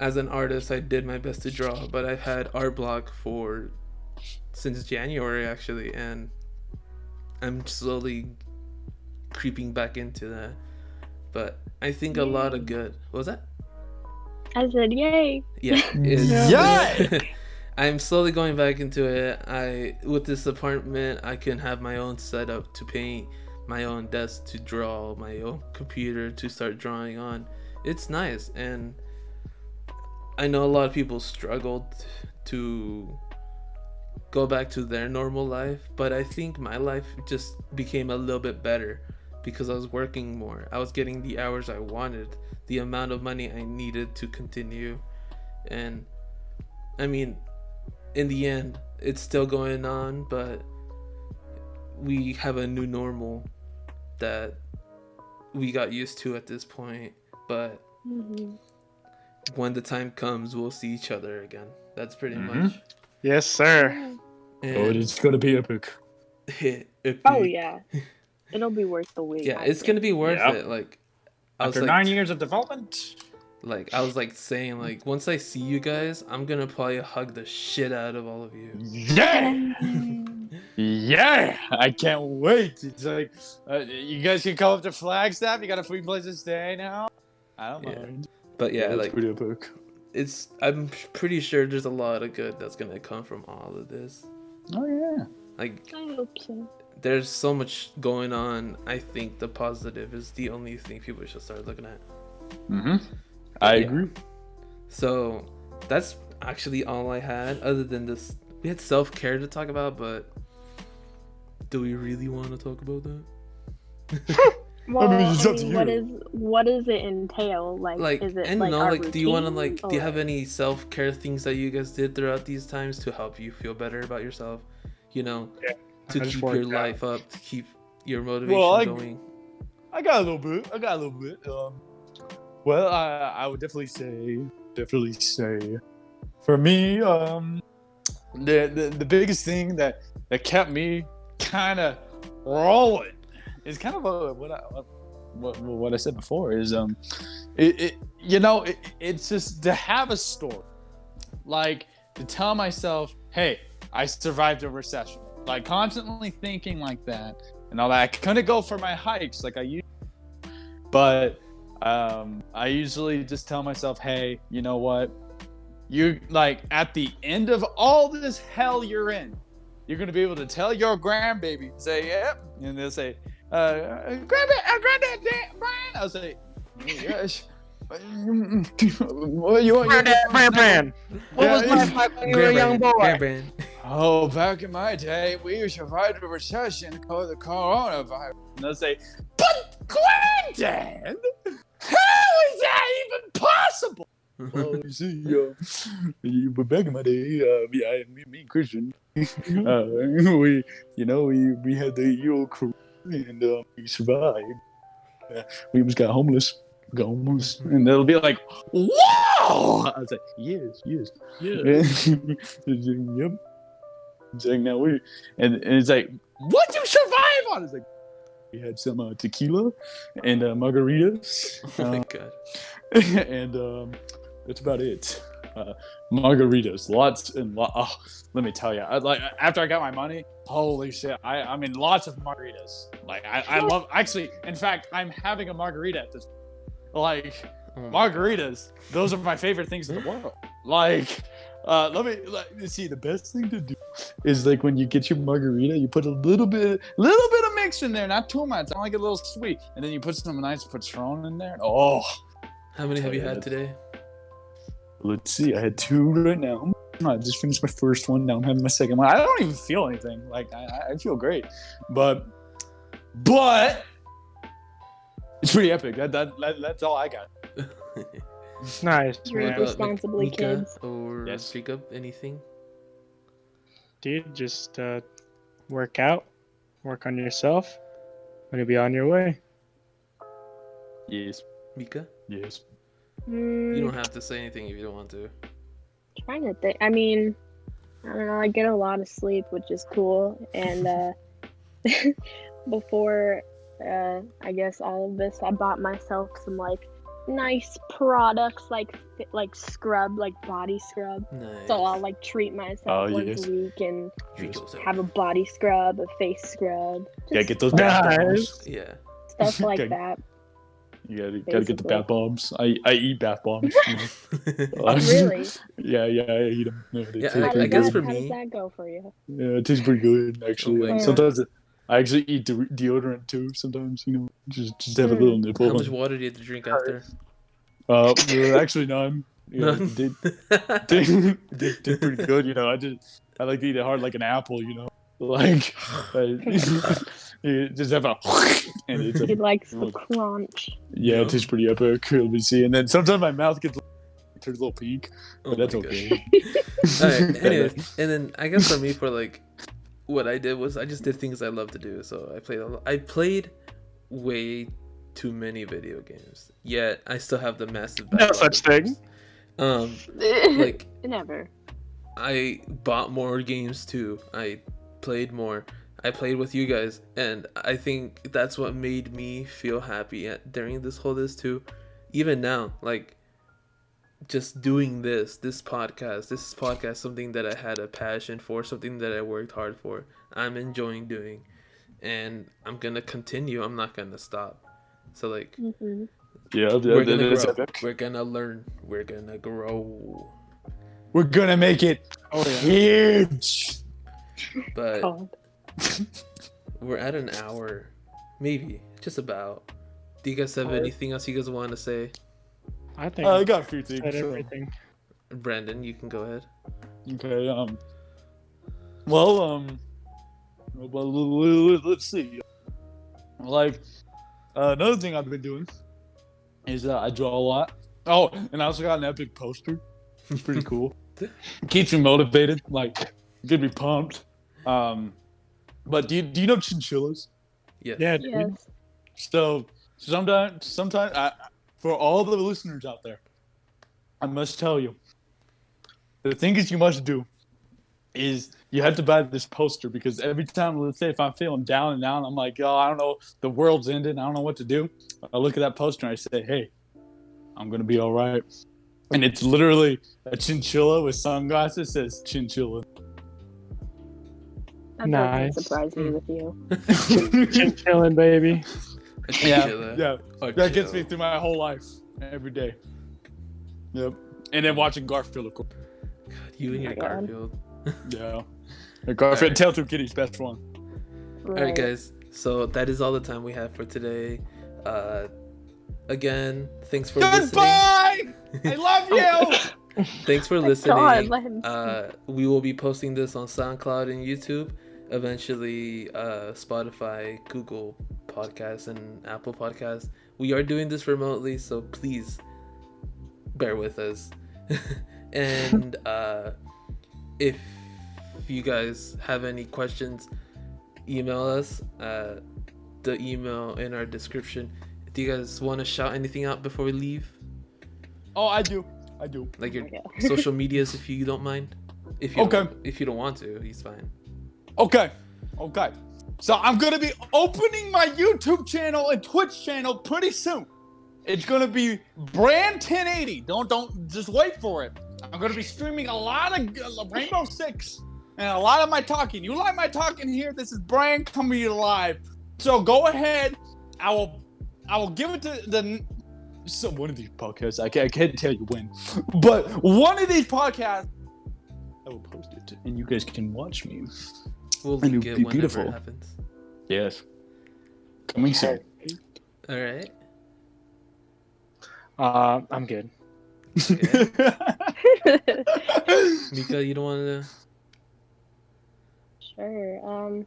As an artist, I did my best to draw, but I've had art block for since January actually, and I'm slowly creeping back into that. But I think a lot of good. What was that?
I said, "Yay!"
Yeah. it's-
Yeah.
I'm slowly going back into it. I with this apartment, I can have my own setup to paint, my own desk to draw, my own computer to start drawing on. It's nice and I know a lot of people struggled to go back to their normal life, but I think my life just became a little bit better because I was working more. I was getting the hours I wanted, the amount of money I needed to continue. And I mean, in the end, it's still going on, but we have a new normal that we got used to at this point. But
hmm
when the time comes, we'll see each other again. That's pretty
Mhm.
much.
Yes, sir.
And
Oh, it's gonna be epic.
epic.
Oh yeah, it'll be worth the wait.
yeah,
I
it's
think.
gonna be worth
Yep.
it. Like, I was
After
like,
nine years of development.
Like I was like saying, like once I see you guys, I'm gonna probably hug the shit out of all of you.
Yeah! Yeah! I can't wait. It's like, uh, you guys can come up to Flagstaff. You got a free place to stay now. I don't
Yeah.
mind.
But yeah,
That's
like
pretty epic.
it's I'm pretty sure there's a lot of good that's gonna come from all of this.
Oh yeah.
Like
I hope so.
there's so much going on. I think the positive is the only thing people should start looking at.
Mm-hmm. I
Yeah.
agree.
So that's actually all I had. Other than this, we had self care to talk about, but do we really want to talk about that?
Well, I
mean, it's up to
mean, what
you.
is what does it entail? Like,
Like,
is it
and
like
no,
our
like, do you want to
routine,
like, do you have any self care things that you guys did throughout these times to help you feel better about yourself? You know,
Yeah,
to keep your
worked out.
life up, to keep your motivation
Well, I-
going.
I got a little bit. I got a little bit. Um, well, I I would definitely say, definitely say, for me, um, the the, the biggest thing that that kept me kind of rolling is kind of what I what, what I said before is um, it, it you know it, it's just to have a story, like to tell myself, hey, I survived a recession, like constantly thinking like that and all that. I couldn't go for my hikes like I used, but um, I usually just tell myself, hey, you know what? You like at the end of all this hell you're in, you're gonna be able to tell your grandbaby, say, yep, and they'll say, uh, grandpa, uh, granddad, Dan, Brian. I'll say, yes. What you want?
Brandon, Brandon, what
Yeah,
was
it's-
life like when you were a young boy?
Grandbrand.
Oh, back in my day, we survived a recession called the coronavirus. And they'll say, but granddad, how is that even you see, uh, you- but back in my day, uh, yeah, me, me and Christian, uh, we, you know, we, we had the Euro crew and uh, we survived. Uh, we almost got homeless. Got homeless. And they'll be like, wow! I was like, yes, yes. yeah." yep. It's like now we and, and it's like, what you survive on? It's like we had some uh, tequila and uh, margaritas,
Oh my
uh,
god.
and um, that's about it. Uh, margaritas, lots and lots. Oh, let me tell you, I, like after I got my money, holy shit! I I mean, lots of margaritas. Like I, I love. Actually, in fact, I'm having a margarita at this. Like
Oh
margaritas those are my favorite things in the world like uh let me let me see the best thing to do is like when you get your margarita you put a little bit little bit of mix in there not too much i like it a little sweet and then you put some nice patron in there oh
How many have you had today?
Let's see i had two right now I just finished my first one. Now I'm having my second one. I don't even feel anything. Like I, I- I feel great, but but it's pretty epic. That, that, that that's all I got.
Nice,
Drink
man.
Responsibly,
Mika
kids.
Or
Yes.
Jacob, anything?
Dude, just uh, work out, work on yourself, and you'll be on your way.
Yes,
Mika?
yes.
Mm,
You don't have to say anything if you don't want to.
trying to think. I mean, I don't know. I get a lot of sleep, which is cool. And uh, before, uh, I guess all of this, I bought myself some like nice products, like like scrub, like body scrub.
Nice.
So I'll like treat myself
Oh,
once
yes.
a week and
Treat
have a body scrub, a face scrub,
Gotta get those
Nice.
Yeah.
stuff like that.
You gotta, gotta get the bath bombs. I, I eat bath bombs. you know.
Really?
yeah, yeah, I eat them. Yeah, they
Yeah,
taste
I- I guess
good.
for
that, how
me-
does that go for you?
Yeah, it tastes pretty good actually.
Oh my
Like, sometimes it- I actually eat de- deodorant too. Sometimes you know, just just have a
Mm.
little nipple.
How much water do you have to drink after?
Uh, well, actually none. Yeah,
None?
did, did, did, did pretty good. You know, I just I like to eat it hard like an apple. You know, like I, you just have a and it's a,
He likes the
Look.
crunch.
yeah,
Yeah.
it tastes pretty epic. Let me see. And then sometimes my mouth gets turns a little pink,
Oh
that's okay.
Alright, anyways, and then I guess for me, for like, what I did was I just did things I love to do. So I played. A lot. I played way too many video games. Yet I still have the massive.
No such thing.
Um, like
Never.
I bought more games too. I played more. I played with you guys, and I think that's what made me feel happy at, during this whole this too. Even now, like just doing this, this podcast, this podcast, something that I had a passion for, something that I worked hard for. I'm enjoying doing, and I'm gonna continue. I'm not gonna stop. So like,
hmm
Yeah, yeah
we're gonna
is
grow.
epic.
We're gonna learn. We're gonna grow.
We're gonna make it
Oh
huge.
But
God.
We're at an hour, maybe, just about. Do you guys have
Alright.
anything else you guys want to say?
I think
Uh, I got a few things.
said
so-
everything.
Brandon, you can go ahead.
Okay. Um. Well, um. Let's see. Like, uh, another thing I've been doing is uh, I draw a lot. Oh, and I also got an epic poster. It's pretty cool. Keeps me motivated. Like, get me pumped. Um, but do you do you know chinchillas?
Yes.
Yeah.
Yes.
So sometimes, sometimes, I, for all the listeners out there, I must tell you, the thing is you must do is you have to buy this poster because every time, let's say if I'm feeling down and down, I'm like, oh, I don't know, the world's ended, I don't know what to do. I look at that poster and I say, hey, I'm gonna be all right. And it's literally a chinchilla with sunglasses says chinchilla.
That
Nice.
doesn't surprise me with you.
Chin chilling, baby.
A
yeah, yeah.
Or
That gets me through my whole life every day. Yep. And then watching Garfield, of course.
You and your
Oh my God.
Garfield.
Yeah. And Garfield,
Alright.
Tail Two Kitties, best one.
All right, guys. So that is all the time we have for today. Uh, again, thanks for listening.
Goodbye! I love you!
Thanks for
God,
listening.
let him
Uh, we will be posting this on SoundCloud and YouTube. Eventually, uh, Spotify, Google Podcasts, and Apple Podcasts. We are doing this remotely, so please bear with us. and uh, if you guys have any questions, email us. Uh, the email in our description. Do you guys want to shout anything out before we leave?
oh, I do. I do.
Like your social medias, if you don't mind. If you
Okay.
if you don't want to, he's fine.
Okay. Okay. So I'm gonna be opening my YouTube channel and Twitch channel pretty soon. It's gonna be brand 1080. Don't don't just wait for it. I'm gonna be streaming a lot of uh, Rainbow Six and a lot of my talking. You like my talking here? This is brand coming to you live. So go ahead. I will I will give it to the so one of these podcasts. I can't, I can't tell you when, but one of these podcasts. I will post it, and you guys can watch me.
We'll
And
link
it'll
it
be
whenever
beautiful.
it happens.
Yes. Coming soon.
All right.
Uh, I'm good.
Okay. Mika, you don't want to.
Sure. Um,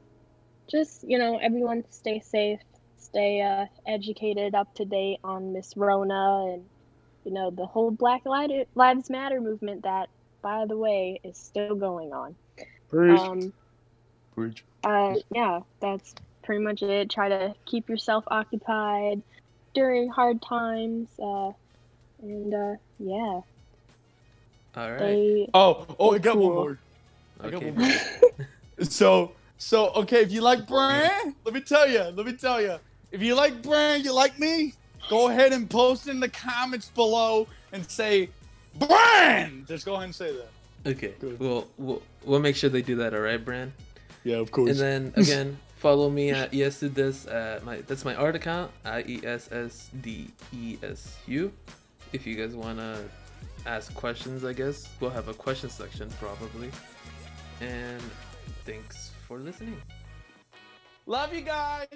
just you know, everyone stay safe, stay uh, educated, up to date on Miss Rona, and you know the whole Black Lives Matter movement. That, by the way, is still going on. Um,
Preach.
uh, yeah, that's pretty much it. Try to keep yourself occupied during hard times. Uh, and uh, yeah,
All right.
they.
Oh, oh, I got one more. I got
Okay.
one more. So, so okay, if you like Bran, let me tell you, let me tell you, if you like Bran, you like me, go ahead and post in the comments below and say Bran. Just go ahead and say that.
Okay.
Good.
Well, we'll we'll make sure they do that. All right, Bran.
Yeah, of course.
And then again, follow me at iessudesu. At my that's my art account. I E S S D E S U. If you guys wanna ask questions, I guess we'll have a question section probably. And thanks for listening.
Love you guys.